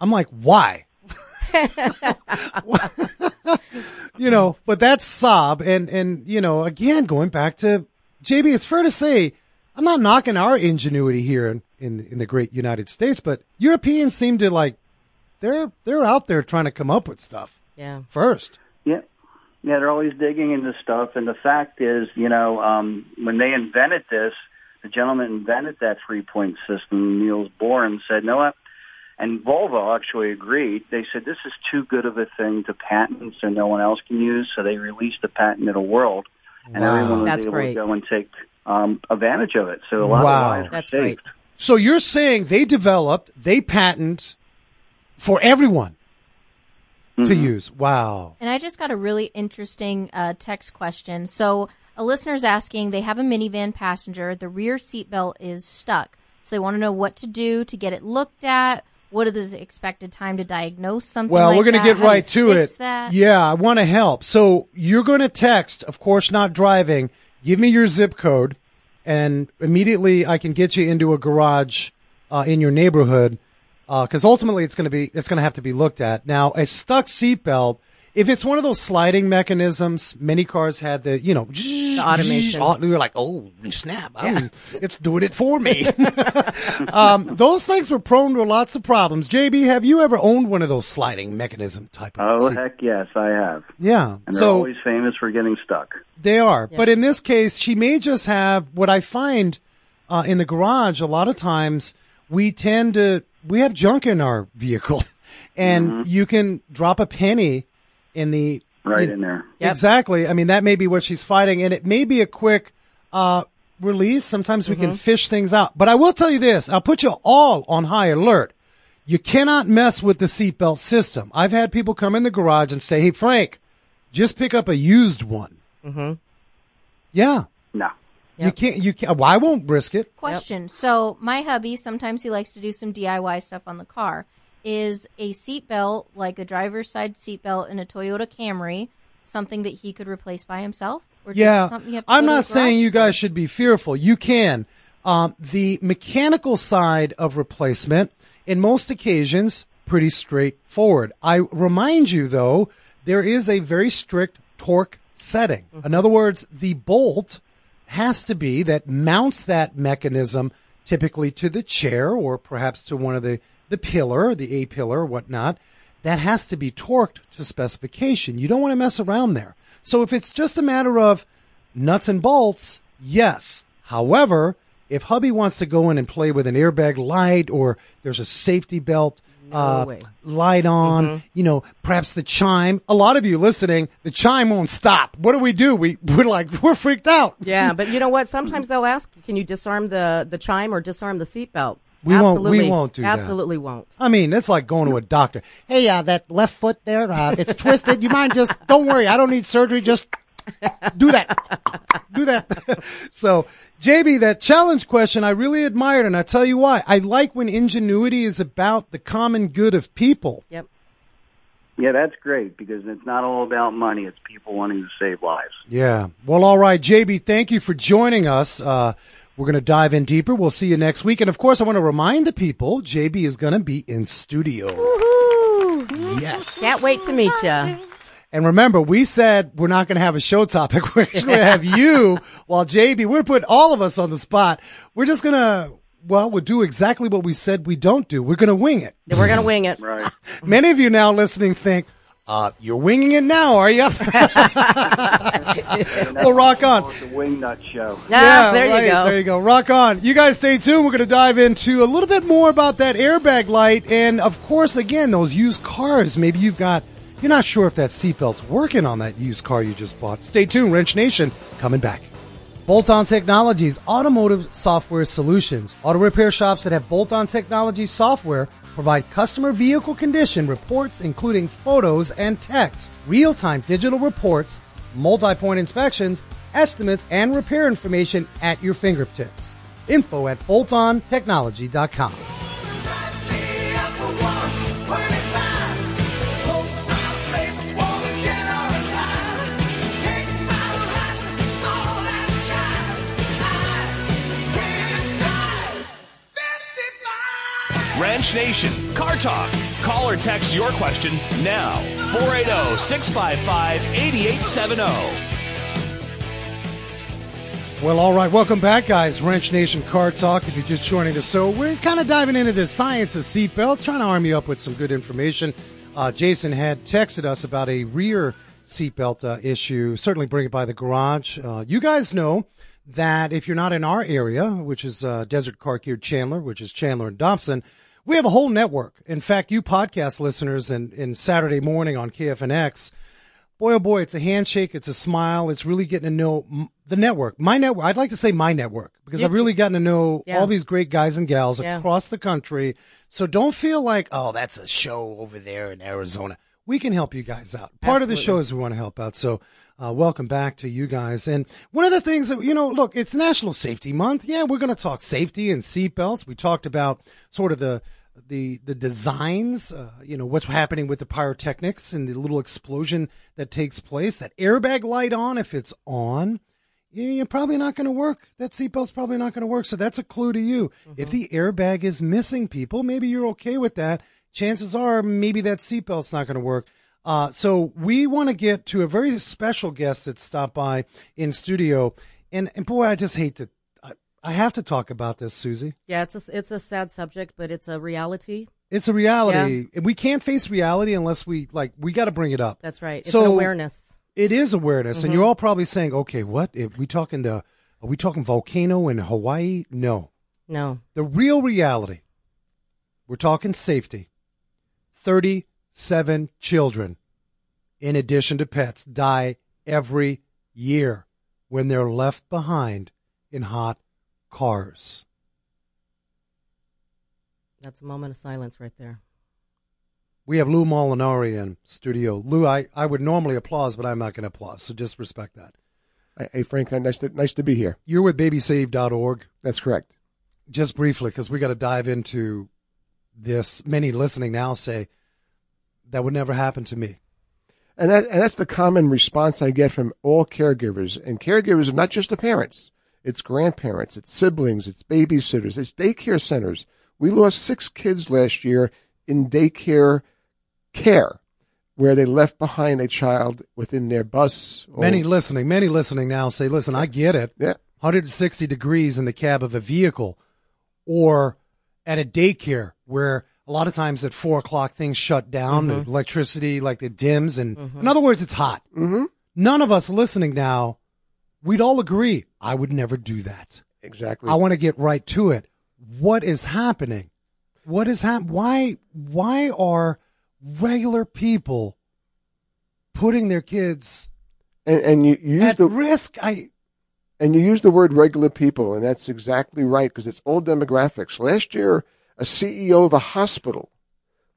[SPEAKER 2] I'm like, why? you know, but that's Saab, and and you know, again, going back to JB, it's fair to say I'm not knocking our ingenuity here in in, in the great United States, but Europeans seem to like they're they're out there trying to come up with stuff
[SPEAKER 3] Yeah.
[SPEAKER 2] first.
[SPEAKER 5] Yeah. Yeah, they're always digging into stuff. And the fact is, you know, um, when they invented this, the gentleman invented that three point system, Niels Bohr, and said, no, what? And Volvo actually agreed. They said, this is too good of a thing to patent so no one else can use. So they released the patent to the world. And
[SPEAKER 2] Wow.
[SPEAKER 5] everyone was
[SPEAKER 3] That's
[SPEAKER 5] able
[SPEAKER 3] great.
[SPEAKER 5] to go and take um, advantage of it. So a lot
[SPEAKER 2] Wow.
[SPEAKER 5] of lives were saved.
[SPEAKER 3] great.
[SPEAKER 2] So you're saying they developed, they patent for everyone to use. Wow.
[SPEAKER 4] And I just got a really interesting uh, text question. So a listener's asking, they have a minivan passenger. The rear seatbelt is stuck. So they want to know what to do to get it looked at. What is the expected time to diagnose something
[SPEAKER 2] Well,
[SPEAKER 4] like
[SPEAKER 2] we're going to get
[SPEAKER 4] How
[SPEAKER 2] right to it.
[SPEAKER 4] That?
[SPEAKER 2] Yeah, I want to help. So you're going to text, of course, not driving. Give me your zip code, and immediately I can get you into a garage uh, in your neighborhood. Because ultimately, it's going to be it's going to have to be looked at. Now, a stuck seatbelt. If it's one of those sliding mechanisms, many cars had the, you know, the
[SPEAKER 3] automation.
[SPEAKER 2] We were like, oh, snap! I'm, It's doing it for me. um, those things were prone to lots of problems. JB, have you ever owned one of those sliding mechanism type of?
[SPEAKER 5] Oh,
[SPEAKER 2] seat-
[SPEAKER 5] heck yes, I have.
[SPEAKER 2] yeah.
[SPEAKER 5] And they're
[SPEAKER 2] So
[SPEAKER 5] always famous for getting stuck.
[SPEAKER 2] they are, but in this case, she may just have what I find uh, in the garage. A lot of times, we tend to we have junk in our vehicle, and you can drop a penny in the
[SPEAKER 5] Right
[SPEAKER 2] you-
[SPEAKER 5] in there.
[SPEAKER 3] Yep.
[SPEAKER 2] Exactly. I mean, that may be what she's fighting, and it may be a quick uh, release. Sometimes we can fish things out. But I will tell you this: I'll put you all on high alert. You cannot mess with the seatbelt system. I've had people come in the garage and say, "Hey, Frank, just pick up a used one." Mm-hmm. Yeah,
[SPEAKER 5] No.
[SPEAKER 2] you can't. You can't. Well, I won't risk it.
[SPEAKER 4] Question. So my hubby sometimes he likes to do some DIY stuff on the car. Is a seatbelt like a driver's side seatbelt in a Toyota Camry something that he could replace by himself? Or
[SPEAKER 2] Yeah,
[SPEAKER 4] something you have to
[SPEAKER 2] I'm not saying you guys should be fearful. You can. Um, the mechanical side of replacement, in most occasions, pretty straightforward. I remind you, though, there is a very strict torque setting.
[SPEAKER 4] Mm-hmm.
[SPEAKER 2] In other words, the bolt has to be that mounts that mechanism typically to the chair or perhaps to one of the the pillar, the A pillar, whatnot, that has to be torqued to specification. You don't want to mess around there. So if it's just a matter of nuts and bolts, yes. However, if hubby wants to go in and play with an airbag light or there's a safety belt uh, light on, you know, perhaps the chime. A lot of you listening, the chime won't stop. What do we do? We we're like we're freaked out.
[SPEAKER 3] Yeah, but you know what? Sometimes they'll ask, "Can you disarm the the chime or disarm the seatbelt?"
[SPEAKER 2] We won't- we won't do that.
[SPEAKER 3] Absolutely won't.
[SPEAKER 2] I mean, it's like going to a doctor. Hey, uh, that left foot there, uh, it's twisted. You mind just, don't worry. I don't need surgery. Just do that. Do that. so, JB, that challenge question I really admired. And I tell you why. I like when ingenuity is about the common good of people.
[SPEAKER 3] Yep.
[SPEAKER 5] Yeah, that's great because it's not all about money. It's people wanting to save lives.
[SPEAKER 2] Yeah. Well, all right, JB, thank you for joining us. Uh, we're going to dive in deeper. We'll see you next week. And of course, I want to remind the people, JB is going to be in studio. Yes.
[SPEAKER 3] Can't wait to meet you.
[SPEAKER 2] And remember, we said we're not going to have a show topic. We're actually going to have you while JB, we're putting all of us on the spot. We're just going to, well, we'll do exactly what we said we don't do. We're going to wing it.
[SPEAKER 3] We're gonna wing it.
[SPEAKER 5] Right.
[SPEAKER 2] Many of you now listening think, uh, you're winging it now, are you? well, rock on.
[SPEAKER 5] The Wingnut Show.
[SPEAKER 3] Ah, there
[SPEAKER 2] right,
[SPEAKER 3] you go.
[SPEAKER 2] There you go. Rock on. You guys stay tuned. We're going to dive into a little bit more about that airbag light. And of course, again, those used cars. Maybe you've got, you're not sure if that seatbelt's working on that used car you just bought. Stay tuned. Wrench Nation coming back. Bolt On Technologies, automotive software solutions. Auto repair shops that have Bolt On Technology software provide customer vehicle condition reports, including photos and text, real time digital reports, multi point inspections, estimates, and repair information at your fingertips. Info at boltontechnology.com.
[SPEAKER 1] Wrench Nation, Car Talk. Call or text your questions now. oh, 480 655 8870.
[SPEAKER 2] Well, all right. Welcome back, guys. Wrench Nation Car Talk. If you're just joining us, so we're kind of diving into the science of seatbelts, trying to arm you up with some good information. Uh, Jason had texted us about a rear seatbelt uh, issue. Certainly bring it by the garage. Uh, you guys know that if you're not in our area, which is uh, Desert Car Care Chandler, which is Chandler and Dobson, we have a whole network. In fact, you podcast listeners and in Saturday morning on KFNX, boy oh boy, it's a handshake, it's a smile, it's really getting to know the network. My network, I'd like to say my network because I've really gotten to know
[SPEAKER 3] Yeah.
[SPEAKER 2] all these great guys and gals
[SPEAKER 3] Yeah.
[SPEAKER 2] across the country. So don't feel like, oh, that's a show over there in Arizona. We can help you guys out. Part of the show is we want to help out. So uh, welcome back to you guys. And one of the things that, you know, look, it's National Safety Month. Yeah, we're going to talk safety and seatbelts. We talked about sort of the, the, the designs, uh, you know, what's happening with the pyrotechnics and the little explosion that takes place. That airbag light on, if it's on, you're probably not going to work. That seatbelt's probably not going to work. So that's a clue to you. If the airbag is missing, people, maybe you're okay with that. Chances are maybe that seatbelt's not going to work. Uh, so we want to get to a very special guest that stopped by in studio. And, and boy, I just hate to, I, have to talk about this, Susie.
[SPEAKER 3] Yeah, it's a it's a sad subject, but it's a reality.
[SPEAKER 2] It's a reality. And We can't face reality unless we, like, we got to bring it up.
[SPEAKER 3] That's right. It's
[SPEAKER 2] So-
[SPEAKER 3] awareness.
[SPEAKER 2] It is awareness, and mm-hmm. you're all probably saying, "Okay, what? If we talking the? Are we talking volcano in Hawaii? No,
[SPEAKER 3] No.
[SPEAKER 2] the real reality. We're talking safety. Thirty-seven children, in addition to pets, die every year when they're left behind in hot cars.
[SPEAKER 3] That's a moment of silence right there.
[SPEAKER 2] We have Lou Molinari in studio. Lou, I, I would normally applause, but I'm not going to applause, so just respect that.
[SPEAKER 6] Hey, Frank, nice to, nice to be here.
[SPEAKER 2] You're with babysave.org.
[SPEAKER 6] That's correct.
[SPEAKER 2] just briefly, because we got to dive into this. Many listening now say that would never happen to me.
[SPEAKER 6] And that and that's the common response I get from all caregivers. And caregivers are not just the parents; it's grandparents, it's siblings, it's babysitters, it's daycare centers. We lost six kids last year in daycare care, where they left behind a child within their bus. or-
[SPEAKER 2] Many listening, many listening now say, "Listen, I get it.
[SPEAKER 6] yeah,
[SPEAKER 2] 160 degrees in the cab of a vehicle, or at a daycare where a lot of times at four o'clock things shut down, the electricity like it dims, and in other words, it's hot. Mm-hmm. None of us listening now, we'd all agree. I would never do that.
[SPEAKER 6] Exactly.
[SPEAKER 2] I want to get right to it. What is happening? What is hap- Why? Why are regular people putting their kids
[SPEAKER 6] and and you, you use
[SPEAKER 2] at
[SPEAKER 6] the
[SPEAKER 2] risk? I
[SPEAKER 6] and you use the word regular people, and that's exactly right because it's all demographics. Last year, a CEO of a hospital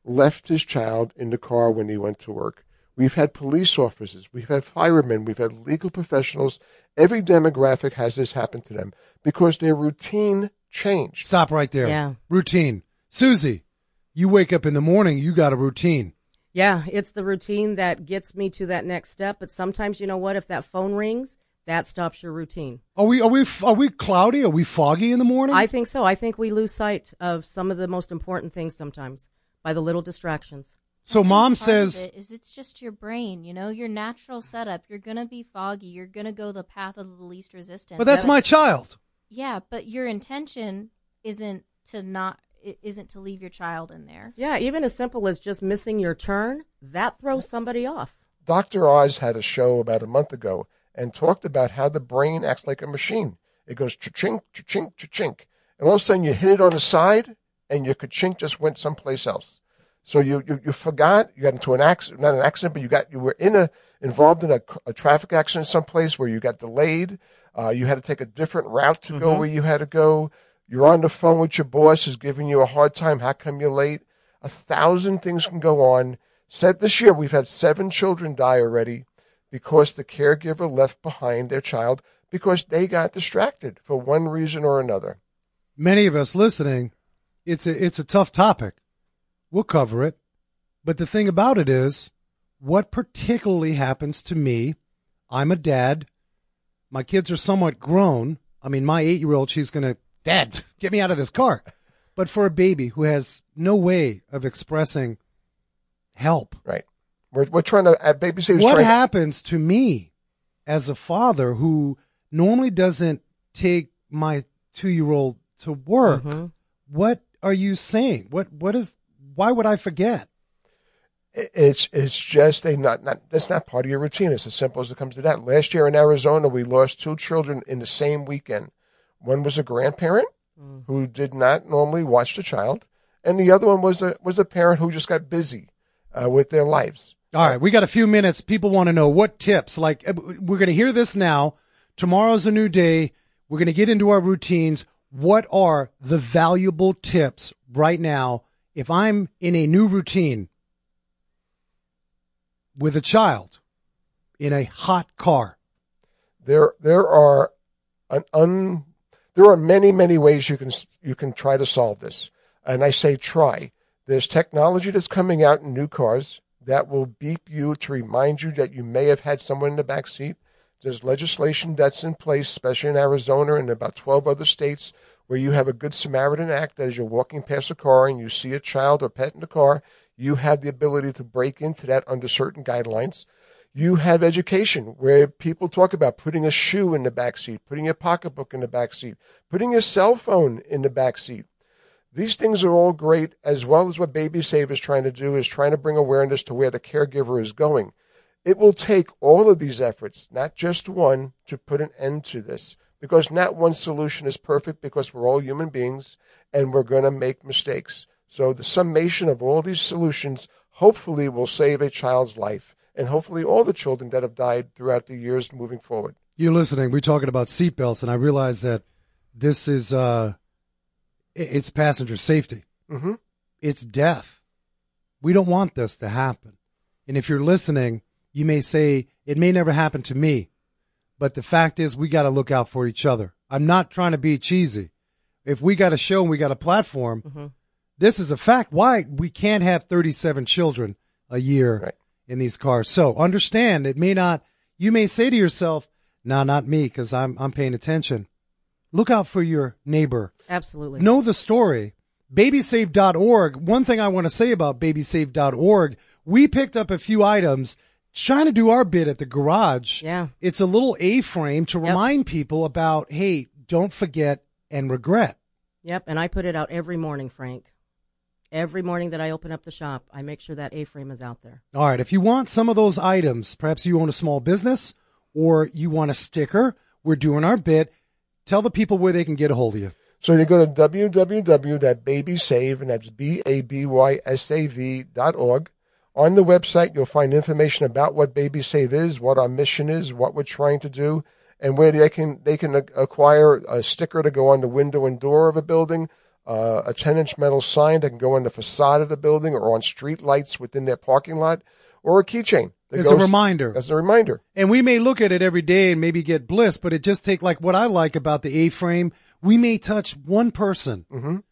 [SPEAKER 6] left his child in the car when he went to work. We've had police officers, we've had firemen, we've had legal professionals. Every demographic has this happen to them because their routine changed.
[SPEAKER 2] stop right there.
[SPEAKER 3] Yeah.
[SPEAKER 2] Routine. Susie, you wake up in the morning. You got a routine.
[SPEAKER 3] Yeah, it's the routine that gets me to that next step. But sometimes, you know what? If that phone rings, that stops your routine.
[SPEAKER 2] Are we? Are we? Are we cloudy? Are we foggy in the morning?
[SPEAKER 3] I think so. I think we lose sight of some of the most important things sometimes by the little distractions.
[SPEAKER 2] So mom says.
[SPEAKER 4] it is it's just your brain, you know, your natural setup. You're gonna be foggy. You're gonna go the path of the least resistance.
[SPEAKER 2] But that's my child.
[SPEAKER 4] yeah. But your intention isn't to not i- isn't to leave your child in there.
[SPEAKER 3] Yeah, even as simple as just missing your turn, that throws somebody off.
[SPEAKER 6] Dr. Oz had a show about a month ago and talked about how the brain acts like a machine. It goes cha-chink, cha-chink, cha-chink. And all of a sudden you hit it on the side and your ka-chink just went someplace else. So you, you, you forgot, you got into an accident, not an accident, but you got, you were in a, involved in a, a traffic accident someplace where you got delayed. Uh, you had to take a different route to go where you had to go. You're on the phone with your boss who's giving you a hard time. How come you're late? A thousand things can go on. Said this year, we've had seven children die already because the caregiver left behind their child because they got distracted for one reason or another.
[SPEAKER 2] Many of us listening, it's a it's a tough topic. We'll cover it, but the thing about it is, what particularly happens to me? I'm a dad. My kids are somewhat grown. I mean, my eight year old, she's gonna, Dad, get me out of this car. But for a baby who has no way of expressing help,
[SPEAKER 6] Right. We're, we're trying to, at Babysitter's
[SPEAKER 2] what happens to me as a father who normally doesn't take my two year old to work? Mm-hmm. What are you saying? What what is why would I forget?
[SPEAKER 6] it's, it's just a not, not, that's not part of your routine. It's as simple as it comes to that. Last year in Arizona, we lost two children in the same weekend. One was a grandparent who did not normally watch the child. And the other one was a, was a parent who just got busy, uh, with their lives.
[SPEAKER 2] All right, we got a few minutes. People want to know what tips. Like uh, we're going to hear this now. Tomorrow's a new day. We're going to get into our routines. What are the valuable tips right now if I'm in a new routine with a child in a hot car?
[SPEAKER 6] there there are an un there are many many ways you can you can try to solve this and i say try there's technology that's coming out in new cars that will beep you to remind you that you may have had someone in the back seat there's legislation that's in place especially in arizona and about 12 other states where you have a good samaritan act that as you're walking past a car and you see a child or pet in the car you have the ability to break into that under certain guidelines you have education where people talk about putting a shoe in the back seat, putting a pocketbook in the back seat, putting a cell phone in the back seat. These things are all great, as well as what Baby Save is trying to do, is trying to bring awareness to where the caregiver is going. It will take all of these efforts, not just one, to put an end to this, because not one solution is perfect because we're all human beings and we're going to make mistakes. So the summation of all these solutions hopefully will save a child's life and hopefully all the children that have died throughout the years moving forward.
[SPEAKER 2] You're listening. We're talking about seatbelts, and I realize that this is uh, it's passenger safety.
[SPEAKER 6] hmm
[SPEAKER 2] It's death. We don't want this to happen. And if you're listening, you may say it may never happen to me, but the fact is we got to look out for each other. I'm not trying to be cheesy. If we got a show and we got a platform, mm-hmm. this is a fact. Why we can't have 37 children a year
[SPEAKER 6] Right.
[SPEAKER 2] in these cars. So understand it may not, you may say to yourself, no, not me, because I'm, I'm paying attention. Look out for your neighbor.
[SPEAKER 3] Absolutely.
[SPEAKER 2] Know the story. Babysave.org. One thing I want to say about babysave.org, we picked up a few items trying to do our bit at the garage.
[SPEAKER 3] Yeah.
[SPEAKER 2] It's a little A frame to
[SPEAKER 3] Yep.
[SPEAKER 2] remind people about, hey, don't forget and regret.
[SPEAKER 3] Yep, and I put it out every morning, Frank. Every morning that I open up the shop, I make sure that A-frame is out there.
[SPEAKER 2] All right. If you want some of those items, perhaps you own a small business or you want a sticker, we're doing our bit. Tell the people where they can get a hold of you.
[SPEAKER 6] So you go to www.babysave, and that's B-A-B-Y-S-A-V dot org. On the website, you'll find information about what Baby Save is, what our mission is, what we're trying to do, and where they can they can acquire a sticker to go on the window and door of a building, uh, a 10-inch metal sign that can go on the facade of the building or on street lights within their parking lot, or a keychain. that
[SPEAKER 2] It's a reminder.
[SPEAKER 6] As a reminder.
[SPEAKER 2] And we may look at it every day and maybe get bliss, but it just take like what I like about the A-frame. We may touch one person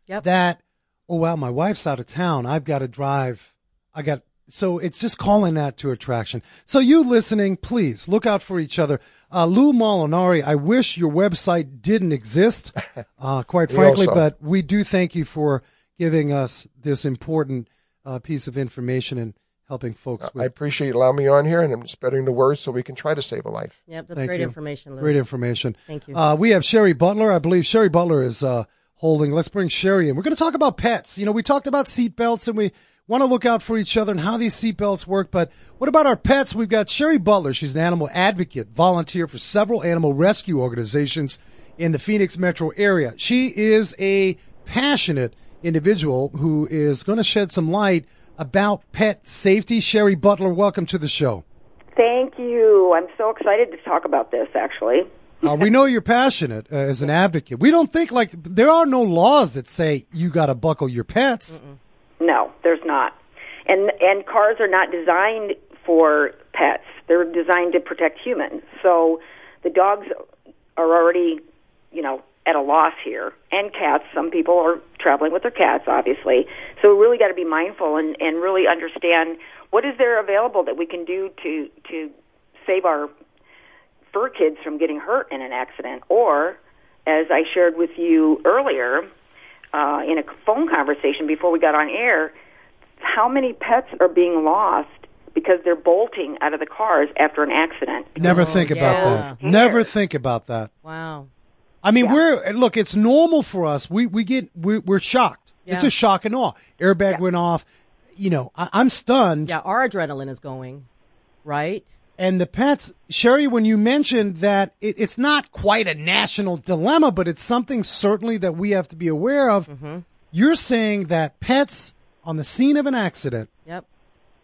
[SPEAKER 3] Yep.
[SPEAKER 2] that, oh wow, my wife's out of town. I've got to drive. I got, so it's just calling that to attraction. So you listening, please look out for each other. Uh, Lou Molinari, I wish your website didn't exist, uh, quite frankly,
[SPEAKER 6] also-
[SPEAKER 2] but we do thank you for giving us this important, uh, piece of information and helping folks
[SPEAKER 6] I appreciate you allowing me on here, and I'm spreading the word so we can try to save a life.
[SPEAKER 3] Yep, that's
[SPEAKER 2] Thank
[SPEAKER 3] great
[SPEAKER 2] you.
[SPEAKER 3] information, Lou.
[SPEAKER 2] Great information.
[SPEAKER 3] Thank you.
[SPEAKER 2] Uh, we have Sherry Butler. I believe Sherry Butler is uh, holding. Let's bring Sherry in. We're going to talk about pets. You know, we talked about seatbelts and we want to look out for each other and how these seatbelts work. But what about our pets? We've got Sherry Butler. She's an animal advocate, volunteer for several animal rescue organizations in the Phoenix metro area. She is a passionate individual who is going to shed some light about pet safety. Sherry Butler, welcome to the show.
[SPEAKER 7] Thank you. I'm so excited to talk about this, actually.
[SPEAKER 2] Uh, we know you're passionate uh, as an advocate. We don't think like there are no laws that say you got to buckle your pets.
[SPEAKER 7] No, there's not. And and cars are not designed for pets. They're designed to protect humans. So the dogs are already, you know, at a loss here. And cats, some people are traveling with their cats, obviously. So we really got to be mindful and, and really understand what is there available that we can do to to save our fur kids from getting hurt in an accident. Or, as I shared with you earlier uh, in a phone conversation before we got on air, how many pets are being lost because they're bolting out of the cars after an accident?
[SPEAKER 2] Never
[SPEAKER 3] Oh,
[SPEAKER 2] think
[SPEAKER 3] yeah.
[SPEAKER 2] about that. Never think about that.
[SPEAKER 3] Wow.
[SPEAKER 2] I mean, we're look. It's normal for us. We we get we're, we're shocked. It's a shock and awe. Airbag went off. You know, I, I'm stunned.
[SPEAKER 3] Yeah, our adrenaline is going, right?
[SPEAKER 2] And the pets, Sherry, when you mentioned that it, it's not quite a national dilemma, but it's something certainly that we have to be aware of.
[SPEAKER 3] Mm-hmm.
[SPEAKER 2] You're saying that pets on the scene of an accident
[SPEAKER 3] Yep.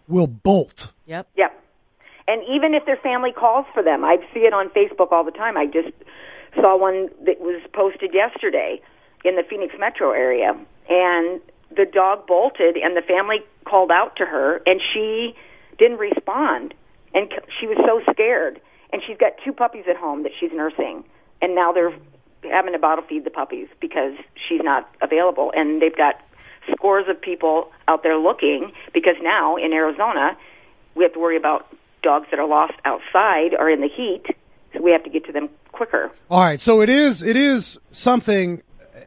[SPEAKER 2] will bolt.
[SPEAKER 3] Yep.
[SPEAKER 7] Yep. And even if their family calls for them, I see it on Facebook all the time. I just saw one that was posted yesterday in the Phoenix metro area, and the dog bolted, and the family called out to her, and she didn't respond, and she was so scared. And she's got two puppies at home that she's nursing, and now they're having to bottle feed the puppies because she's not available, and they've got scores of people out there looking because now in Arizona we have to worry about dogs that are lost outside or in the heat, so we have to get to them quicker.
[SPEAKER 2] All right, so it is it is something.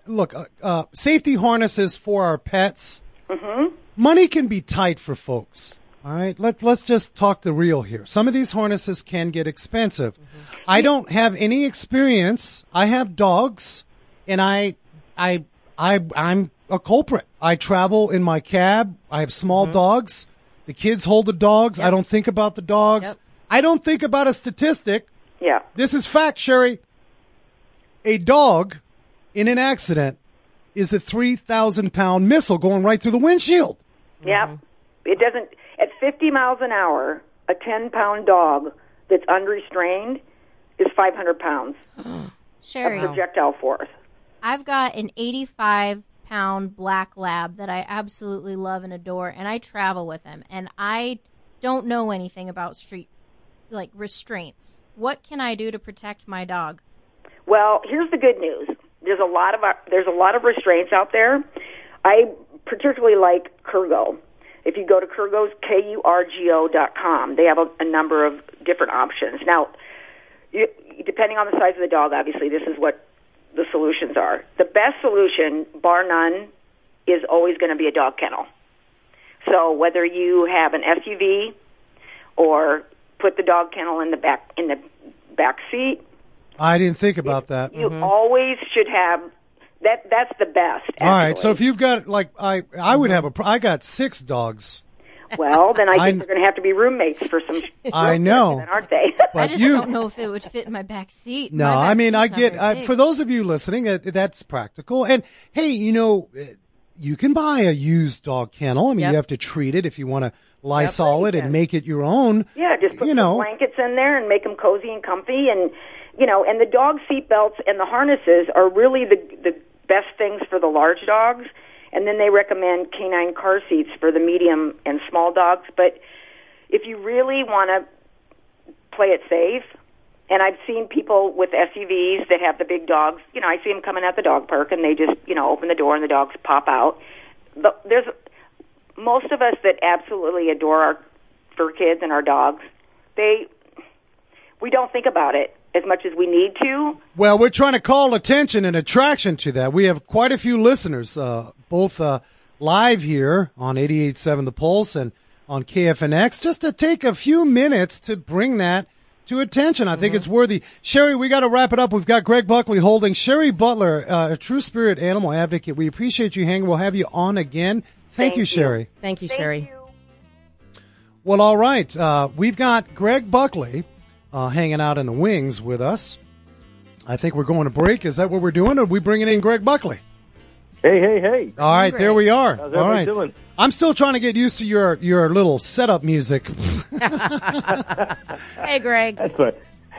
[SPEAKER 2] Look, uh, uh, safety harnesses for our pets.
[SPEAKER 7] Mm-hmm.
[SPEAKER 2] Money can be tight for folks. All right, let's let's just talk the real here. Some of these harnesses can get expensive. Mm-hmm. I don't have any experience. I have dogs, and I I I I'm a culprit. I travel in my cab. I have small mm-hmm. dogs. The kids hold the dogs. I don't think about the dogs.
[SPEAKER 3] Yep.
[SPEAKER 2] I don't think about a statistic.
[SPEAKER 7] Yeah.
[SPEAKER 2] This is fact, Sherry. A dog in an accident is a 3,000 pound missile going right through the windshield.
[SPEAKER 7] Yep. Mm-hmm. It doesn't. At 50 miles an hour, a 10 pound dog that's unrestrained is 500 pounds
[SPEAKER 4] Sherry,
[SPEAKER 7] of projectile force.
[SPEAKER 4] I've got an 85 pound black lab that I absolutely love and adore, and I travel with him. And I don't know anything about street like restraints. What can I do to protect my dog?
[SPEAKER 7] Well, here's the good news. There's a lot of uh, there's a lot of restraints out there. I particularly like Kurgo. If you go to Kurgo's K U R G O dot com, they have a, a number of different options. Now, you, depending on the size of the dog, obviously, this is what the solutions are. The best solution, bar none, is always going to be a dog kennel. So whether you have an SUV or put the dog kennel in the back in the back seat,
[SPEAKER 2] I didn't think about that.
[SPEAKER 7] you mm-hmm. always should have that that's the best.
[SPEAKER 2] All right. So if you've got like I I would have a pro- I got six dogs.
[SPEAKER 7] well, then I
[SPEAKER 2] I-
[SPEAKER 7] think they're going to have to be roommates for some.
[SPEAKER 2] I know.
[SPEAKER 7] then, aren't they?
[SPEAKER 2] But
[SPEAKER 4] I just
[SPEAKER 2] you,
[SPEAKER 4] don't know if it would fit in my back seat.
[SPEAKER 2] No,
[SPEAKER 4] back
[SPEAKER 2] I mean I get I, for those of you listening, uh, that's practical. And hey, you know, uh, you can buy a used dog kennel. I mean,
[SPEAKER 3] Yep.
[SPEAKER 2] you have to treat it if you want to Lysol it and make it your own.
[SPEAKER 7] Yeah, just put
[SPEAKER 2] you
[SPEAKER 7] some
[SPEAKER 2] know.
[SPEAKER 7] blankets in there and make them cozy and comfy, and you know, and the dog seat belts and the harnesses are really the the best things for the large dogs. And then they recommend canine car seats for the medium and small dogs. But if you really want to play it safe, and I've seen people with SUVs that have the big dogs. You know, I see them coming at the dog park, and they just you know open the door and the dogs pop out. But there's most of us that absolutely adore our fur kids and our dogs. They we don't think about it as much as we need to.
[SPEAKER 2] Well, we're trying to call attention and attraction to that. We have quite a few listeners, uh, both uh, live here on 88.7 The Pulse and on KFNX, just to take a few minutes to bring that to attention. I think it's worthy. Sherry, we got to wrap it up. We've got Greg Buckley holding. Sherry Butler, uh, a true spirit animal advocate. We appreciate you hanging. We'll have you on again. Thank,
[SPEAKER 7] Thank
[SPEAKER 2] you,
[SPEAKER 7] you.
[SPEAKER 2] Sherry.
[SPEAKER 3] Thank you,
[SPEAKER 7] Thank
[SPEAKER 3] Sherry.
[SPEAKER 7] you.
[SPEAKER 2] Well, all right. Uh, we've got Greg Buckley uh, hanging out in the wings with us. I think we're going to break. Is that what we're doing? Or are we bringing in Greg Buckley?
[SPEAKER 8] Hey, hey, hey.
[SPEAKER 2] All right, there we are.
[SPEAKER 8] How's
[SPEAKER 2] all
[SPEAKER 8] everybody
[SPEAKER 2] right.
[SPEAKER 8] doing?
[SPEAKER 2] I'm still trying to get used to your your little setup music.
[SPEAKER 3] Hey, Greg.
[SPEAKER 8] That's right.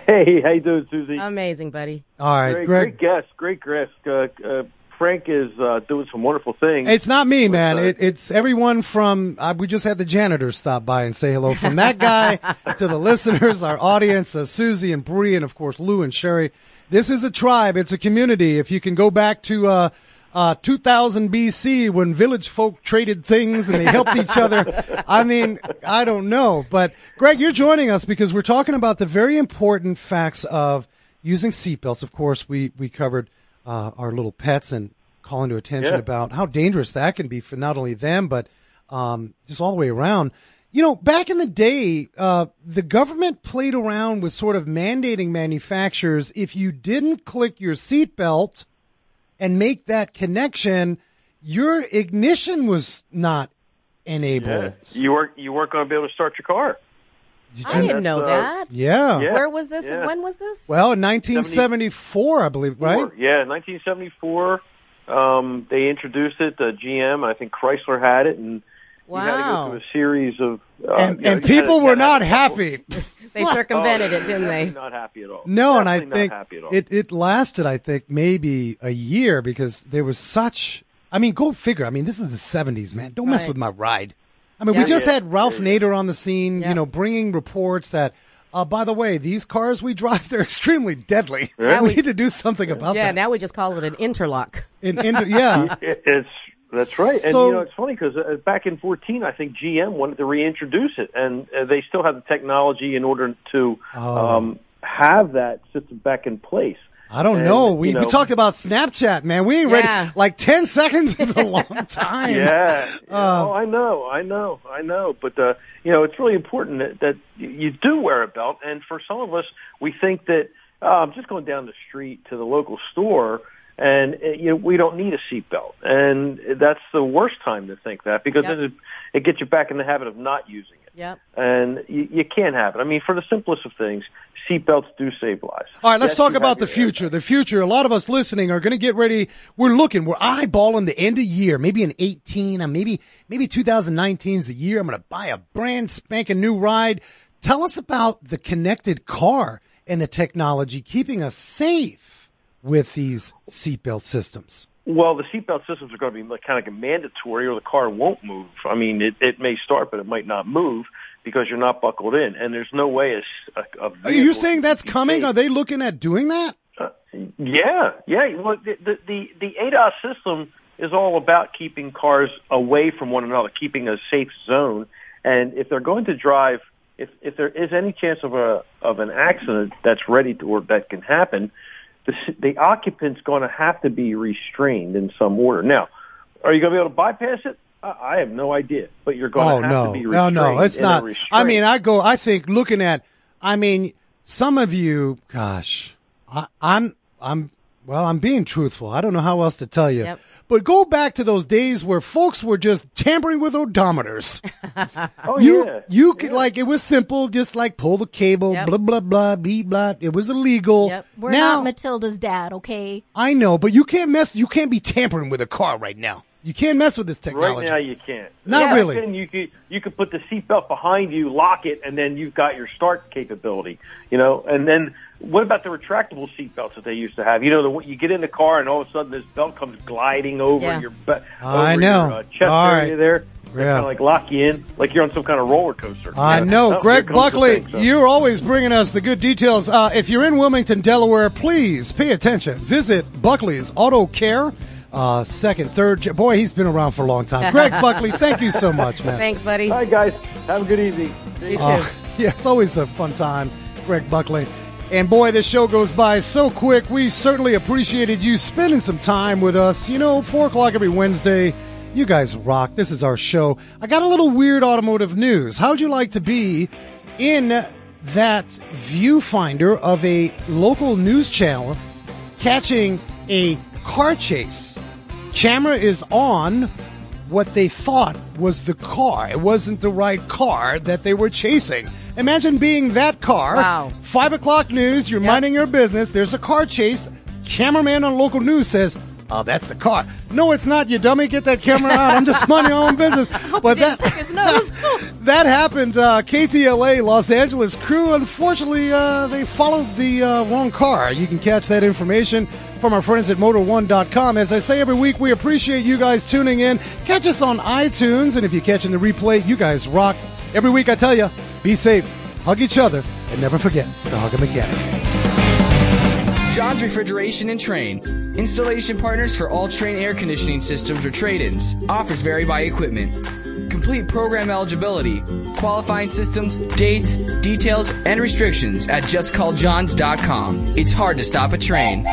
[SPEAKER 8] Hey, how you doing, Susie?
[SPEAKER 3] Amazing, buddy.
[SPEAKER 2] All right,
[SPEAKER 8] great,
[SPEAKER 2] Greg.
[SPEAKER 8] great guest, great guest. Uh, uh, Frank is uh, doing some wonderful things.
[SPEAKER 2] It's not me, man.
[SPEAKER 8] uh,
[SPEAKER 2] It, it's everyone from. Uh, we just had the janitor stop by and say hello. From that guy to the listeners, our audience, uh, Susie and Bree, and of course Lou and Sherry. This is a tribe. It's a community. If you can go back to uh, uh, 2000 BC when village folk traded things and they helped each other. I mean, I don't know, but Greg, you're joining us because we're talking about the very important facts of using seatbelts. Of course, we we covered uh, our little pets and calling to attention
[SPEAKER 8] Yeah.
[SPEAKER 2] about how dangerous that can be for not only them but um, just all the way around. You know, back in the day, uh, the government played around with sort of mandating manufacturers if you didn't click your seatbelt and make that connection, your ignition was not enabled.
[SPEAKER 8] Yeah. You weren't you weren't going to be able to start your car.
[SPEAKER 3] I didn't know
[SPEAKER 8] uh,
[SPEAKER 3] that.
[SPEAKER 2] Yeah.
[SPEAKER 8] Yeah.
[SPEAKER 3] Where was this and when was this?
[SPEAKER 2] Well, in 1974, I believe, right?
[SPEAKER 8] Four. Yeah, 1974. Um, they introduced it. Uh, GM, I think Chrysler had it, and you had to go
[SPEAKER 3] Wow.
[SPEAKER 8] through a series of. Uh,
[SPEAKER 2] and
[SPEAKER 8] you know,
[SPEAKER 2] and
[SPEAKER 8] you had
[SPEAKER 2] people were not happy.
[SPEAKER 3] They circumvented it, didn't they?
[SPEAKER 8] Not happy at all.
[SPEAKER 2] No, and I think
[SPEAKER 8] not happy at all.
[SPEAKER 2] it it lasted. I think maybe a year because there was such. I mean, go figure. I mean, this is the '70s, man. Don't mess with my ride. I mean, we just
[SPEAKER 8] Yeah.
[SPEAKER 2] had Ralph Nader on the scene.
[SPEAKER 3] Yeah.
[SPEAKER 2] You know, bringing reports that. Uh, by the way, these cars we drive, they're extremely deadly.
[SPEAKER 3] Yeah,
[SPEAKER 2] we
[SPEAKER 3] we-
[SPEAKER 2] need to do something about
[SPEAKER 3] Yeah,
[SPEAKER 2] that.
[SPEAKER 3] Yeah, now we just call it an interlock.
[SPEAKER 2] In- in- yeah.
[SPEAKER 8] It's that's right, and
[SPEAKER 2] So-
[SPEAKER 8] you know it's funny because uh, back in 14, I think GM wanted to reintroduce it, and uh, they still have the technology in order to
[SPEAKER 2] Oh.
[SPEAKER 8] um, have that system back in place.
[SPEAKER 2] I don't
[SPEAKER 8] And,
[SPEAKER 2] know. We,
[SPEAKER 8] you know-
[SPEAKER 2] we talked about Snapchat, man. We ain't
[SPEAKER 3] Yeah.
[SPEAKER 2] ready. Like 10 seconds is a long time.
[SPEAKER 8] Yeah,
[SPEAKER 2] Uh,
[SPEAKER 8] oh, I know, I know, I know. But uh, you know, it's really important that, that you- you do wear a belt. And for some of us, we think that uh, I'm just going down the street to the local store, and uh, you know, we don't need a seatbelt. And that's the worst time to think that because
[SPEAKER 3] Yep.
[SPEAKER 8] then it, it gets you back in the habit of not using it.
[SPEAKER 3] Yep.
[SPEAKER 8] And you, you can't have it. I mean, for the simplest of things, seatbelts do save lives.
[SPEAKER 2] All right, let's
[SPEAKER 8] Yes,
[SPEAKER 2] talk about the future.
[SPEAKER 8] airbag.
[SPEAKER 2] The future. A lot of us listening are going to get ready. We're looking. We're eyeballing the end of year. Maybe in 18. uh, Maybe maybe 2019 is the year. I'm going to buy a brand spanking new ride. Tell us about the connected car and the technology keeping us safe with these seatbelt systems.
[SPEAKER 8] Well, the seatbelt systems are going to be kind of like mandatory, or the car won't move. I mean, it, it may start, but it might not move because you're not buckled in, and there's no way a, a-
[SPEAKER 2] Are you saying that's coming?
[SPEAKER 8] safe.
[SPEAKER 2] Are they looking at doing that?
[SPEAKER 8] Uh, yeah, yeah. Well, the, the the the ADAS system is all about keeping cars away from one another, keeping a safe zone. And if they're going to drive, if if there is any chance of a of an accident that's ready to or that can happen, the the occupant's going to have to be restrained in some order. Now, are you going to be able to bypass it? I I have no idea, but you're going
[SPEAKER 2] Oh
[SPEAKER 8] to have
[SPEAKER 2] no,
[SPEAKER 8] to be
[SPEAKER 2] no,
[SPEAKER 8] restrained.
[SPEAKER 2] no!
[SPEAKER 8] no, It's
[SPEAKER 2] not. I mean, I go. I think looking at. I mean, some of you. Gosh, I, I'm. I'm Well, I'm being truthful. I don't know how else to tell you.
[SPEAKER 3] Yep.
[SPEAKER 2] But go back to those days where folks were just tampering with odometers.
[SPEAKER 8] Oh
[SPEAKER 2] you
[SPEAKER 8] yeah.
[SPEAKER 2] you could like it was simple, just like pull the cable,
[SPEAKER 3] Yep.
[SPEAKER 2] blah blah blah, beep blah. It was illegal.
[SPEAKER 3] Yep.
[SPEAKER 4] We're
[SPEAKER 2] now
[SPEAKER 4] not Matilda's dad, okay?
[SPEAKER 2] I know, but you can't mess. You can't be tampering with a car right now. You can't mess with this technology.
[SPEAKER 8] Right now you can't.
[SPEAKER 2] Not
[SPEAKER 8] Back
[SPEAKER 2] really.
[SPEAKER 8] Then you could you could put the seatbelt behind you, lock it, and then you've got your start capability. You know, and then what about the retractable seatbelts that they used to have? You know, the, you get in the car and all of a sudden this belt comes gliding over
[SPEAKER 3] Yeah.
[SPEAKER 8] your be-
[SPEAKER 2] I
[SPEAKER 8] over
[SPEAKER 2] know.
[SPEAKER 8] your uh, chest
[SPEAKER 2] All
[SPEAKER 8] area
[SPEAKER 2] right.
[SPEAKER 8] there.
[SPEAKER 2] Yeah.
[SPEAKER 8] kind of like lock you in, like you're on some kind of roller coaster.
[SPEAKER 2] I
[SPEAKER 8] You
[SPEAKER 2] know,
[SPEAKER 8] Oh,
[SPEAKER 2] Greg
[SPEAKER 8] here comes the
[SPEAKER 2] Buckley.
[SPEAKER 8] thing, so.
[SPEAKER 2] You're always bringing us the good details. Uh, if you're in Wilmington, Delaware, please pay attention. Visit Buckley's Auto Care. Uh, second, third. Boy, he's been around for a long time. Greg Buckley, thank you so much, man.
[SPEAKER 3] Thanks, buddy.
[SPEAKER 8] Hi, guys, have a good evening.
[SPEAKER 3] You too.
[SPEAKER 2] Uh, yeah, it's always a fun time, Greg Buckley. And boy, this show goes by so quick. We certainly appreciated you spending some time with us. You know, 4 o'clock every Wednesday. You guys rock. This is our show. I got a little weird automotive news. How'd you like to be in that viewfinder of a local news channel catching a car chase? Camera is on what they thought was the car. It wasn't the right car that they were chasing. Imagine being that car.
[SPEAKER 3] Wow.
[SPEAKER 2] Five o'clock news, you're
[SPEAKER 3] Yep.
[SPEAKER 2] minding your business, there's a car chase. Cameraman on local news says, Oh, that's the car. No, it's not, you dummy. Get that camera out. I'm just minding my own business. But that,
[SPEAKER 3] His nose.
[SPEAKER 2] that happened. Uh, KTLA Los Angeles crew, unfortunately, uh, they followed the uh, wrong car. You can catch that information from our friends at Motor1.com. As I say every week, we appreciate you guys tuning in. Catch us on iTunes, and if you're catching the replay, you guys rock. Every week, I tell you, be safe, hug each other, and never forget to hug a mechanic.
[SPEAKER 9] John's Refrigeration and Trane. Installation partners for all Trane air conditioning systems or trade-ins. Offers vary by equipment. Complete program eligibility, qualifying systems, dates, details, and restrictions at justcalljohns.com. It's hard to stop a Trane.